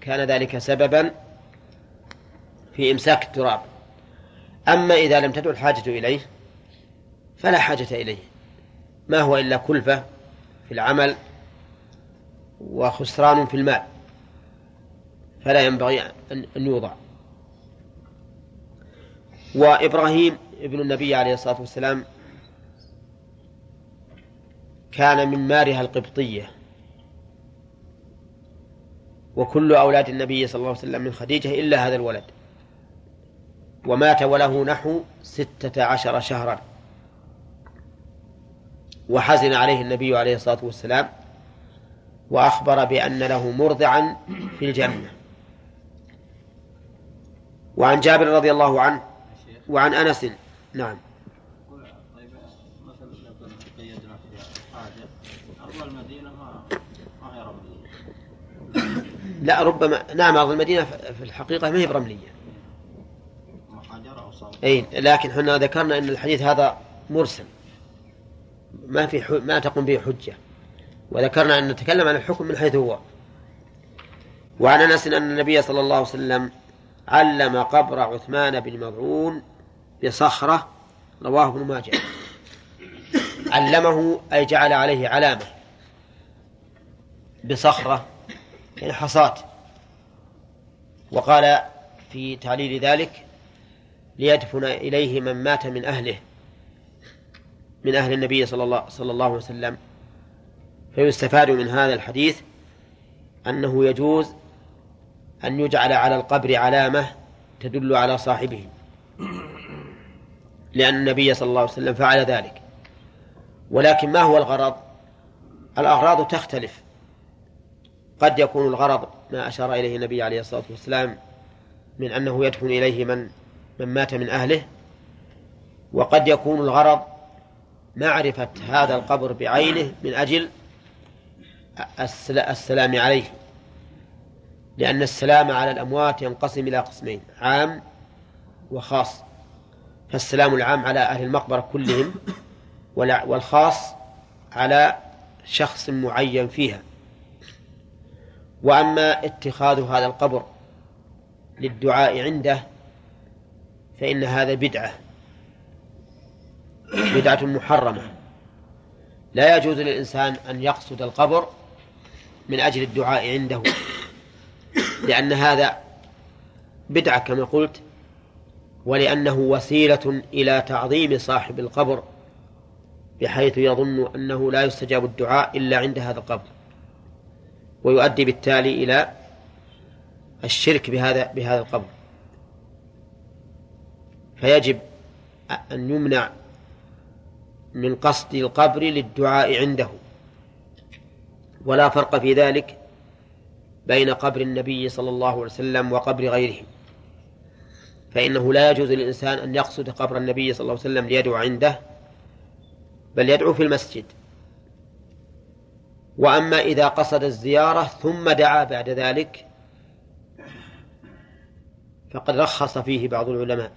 كان ذلك سببا في إمساك التراب. أما إذا لم تدع الحاجة إليه فلا حاجة إليه. ما هو إلا كلفة في العمل وخسران في المال. فلا ينبغي أن يوضع. وإبراهيم ابن النبي عليه الصلاة والسلام كان من مارها القبطية. وكل أولاد النبي صلى الله عليه وسلم من خديجة إلا هذا الولد. ومات وله نحو ستة عشر شهرا. وحزن عليه النبي عليه الصلاة والسلام وأخبر بأن له مرضعا في الجنة. وعن جابر رضي الله عنه وعن أنس. نعم. طيب مثلا لو في حاجة أرض المدينة ما ما هي رملية لا ربما نعم أرض المدينة في الحقيقة ما هي برملية. أي لكن إحنا ذكرنا أن الحديث هذا مرسل. ما في حو... ما تقوم به حجة. وذكرنا أن نتكلم عن الحكم من حيث هو. وعن أنس أن النبي صلى الله عليه وسلم علم قبر عثمان بن مضعون بصخرة رواه ابن ماجه. علمه أي جعل عليه علامة. بصخرة يعني حصاة وقال في تعليل ذلك ليدفن إليه من مات من أهله من أهل النبي صلى الله, صلى الله عليه وسلم. فيستفاد من هذا الحديث أنه يجوز أن يجعل على القبر علامة تدل على صاحبه. لأن النبي صلى الله عليه وسلم فعل ذلك. ولكن ما هو الغرض؟ الأغراض تختلف. قد يكون الغرض ما أشار إليه النبي عليه الصلاة والسلام من أنه يدفن إليه من من مات من أهله وقد يكون الغرض معرفة هذا القبر بعينه من أجل السلام عليه. لأن السلام على الأموات ينقسم إلى قسمين عام وخاص. فالسلام العام على أهل المقبرة كلهم والخاص على شخص معين فيها. وأما اتخاذ هذا القبر للدعاء عنده فإن هذا بدعة بدعة محرمة. لا يجوز للإنسان أن يقصد القبر من أجل الدعاء عنده لأن هذا بدعة كما قلت ولأنه وسيلة إلى تعظيم صاحب القبر بحيث يظن أنه لا يستجاب الدعاء إلا عند هذا القبر. ويؤدي بالتالي إلى الشرك بهذا بهذا القبر. فيجب أن يمنع من قصد القبر للدعاء عنده. ولا فرق في ذلك بين قبر النبي صلى الله عليه وسلم وقبر غيره فإنه لا يجوز للإنسان أن يقصد قبر النبي صلى الله عليه وسلم ليدعو عنده بل يدعو في المسجد. وأما إذا قصد الزيارة ثم دعا بعد ذلك فقد رخص فيه بعض العلماء.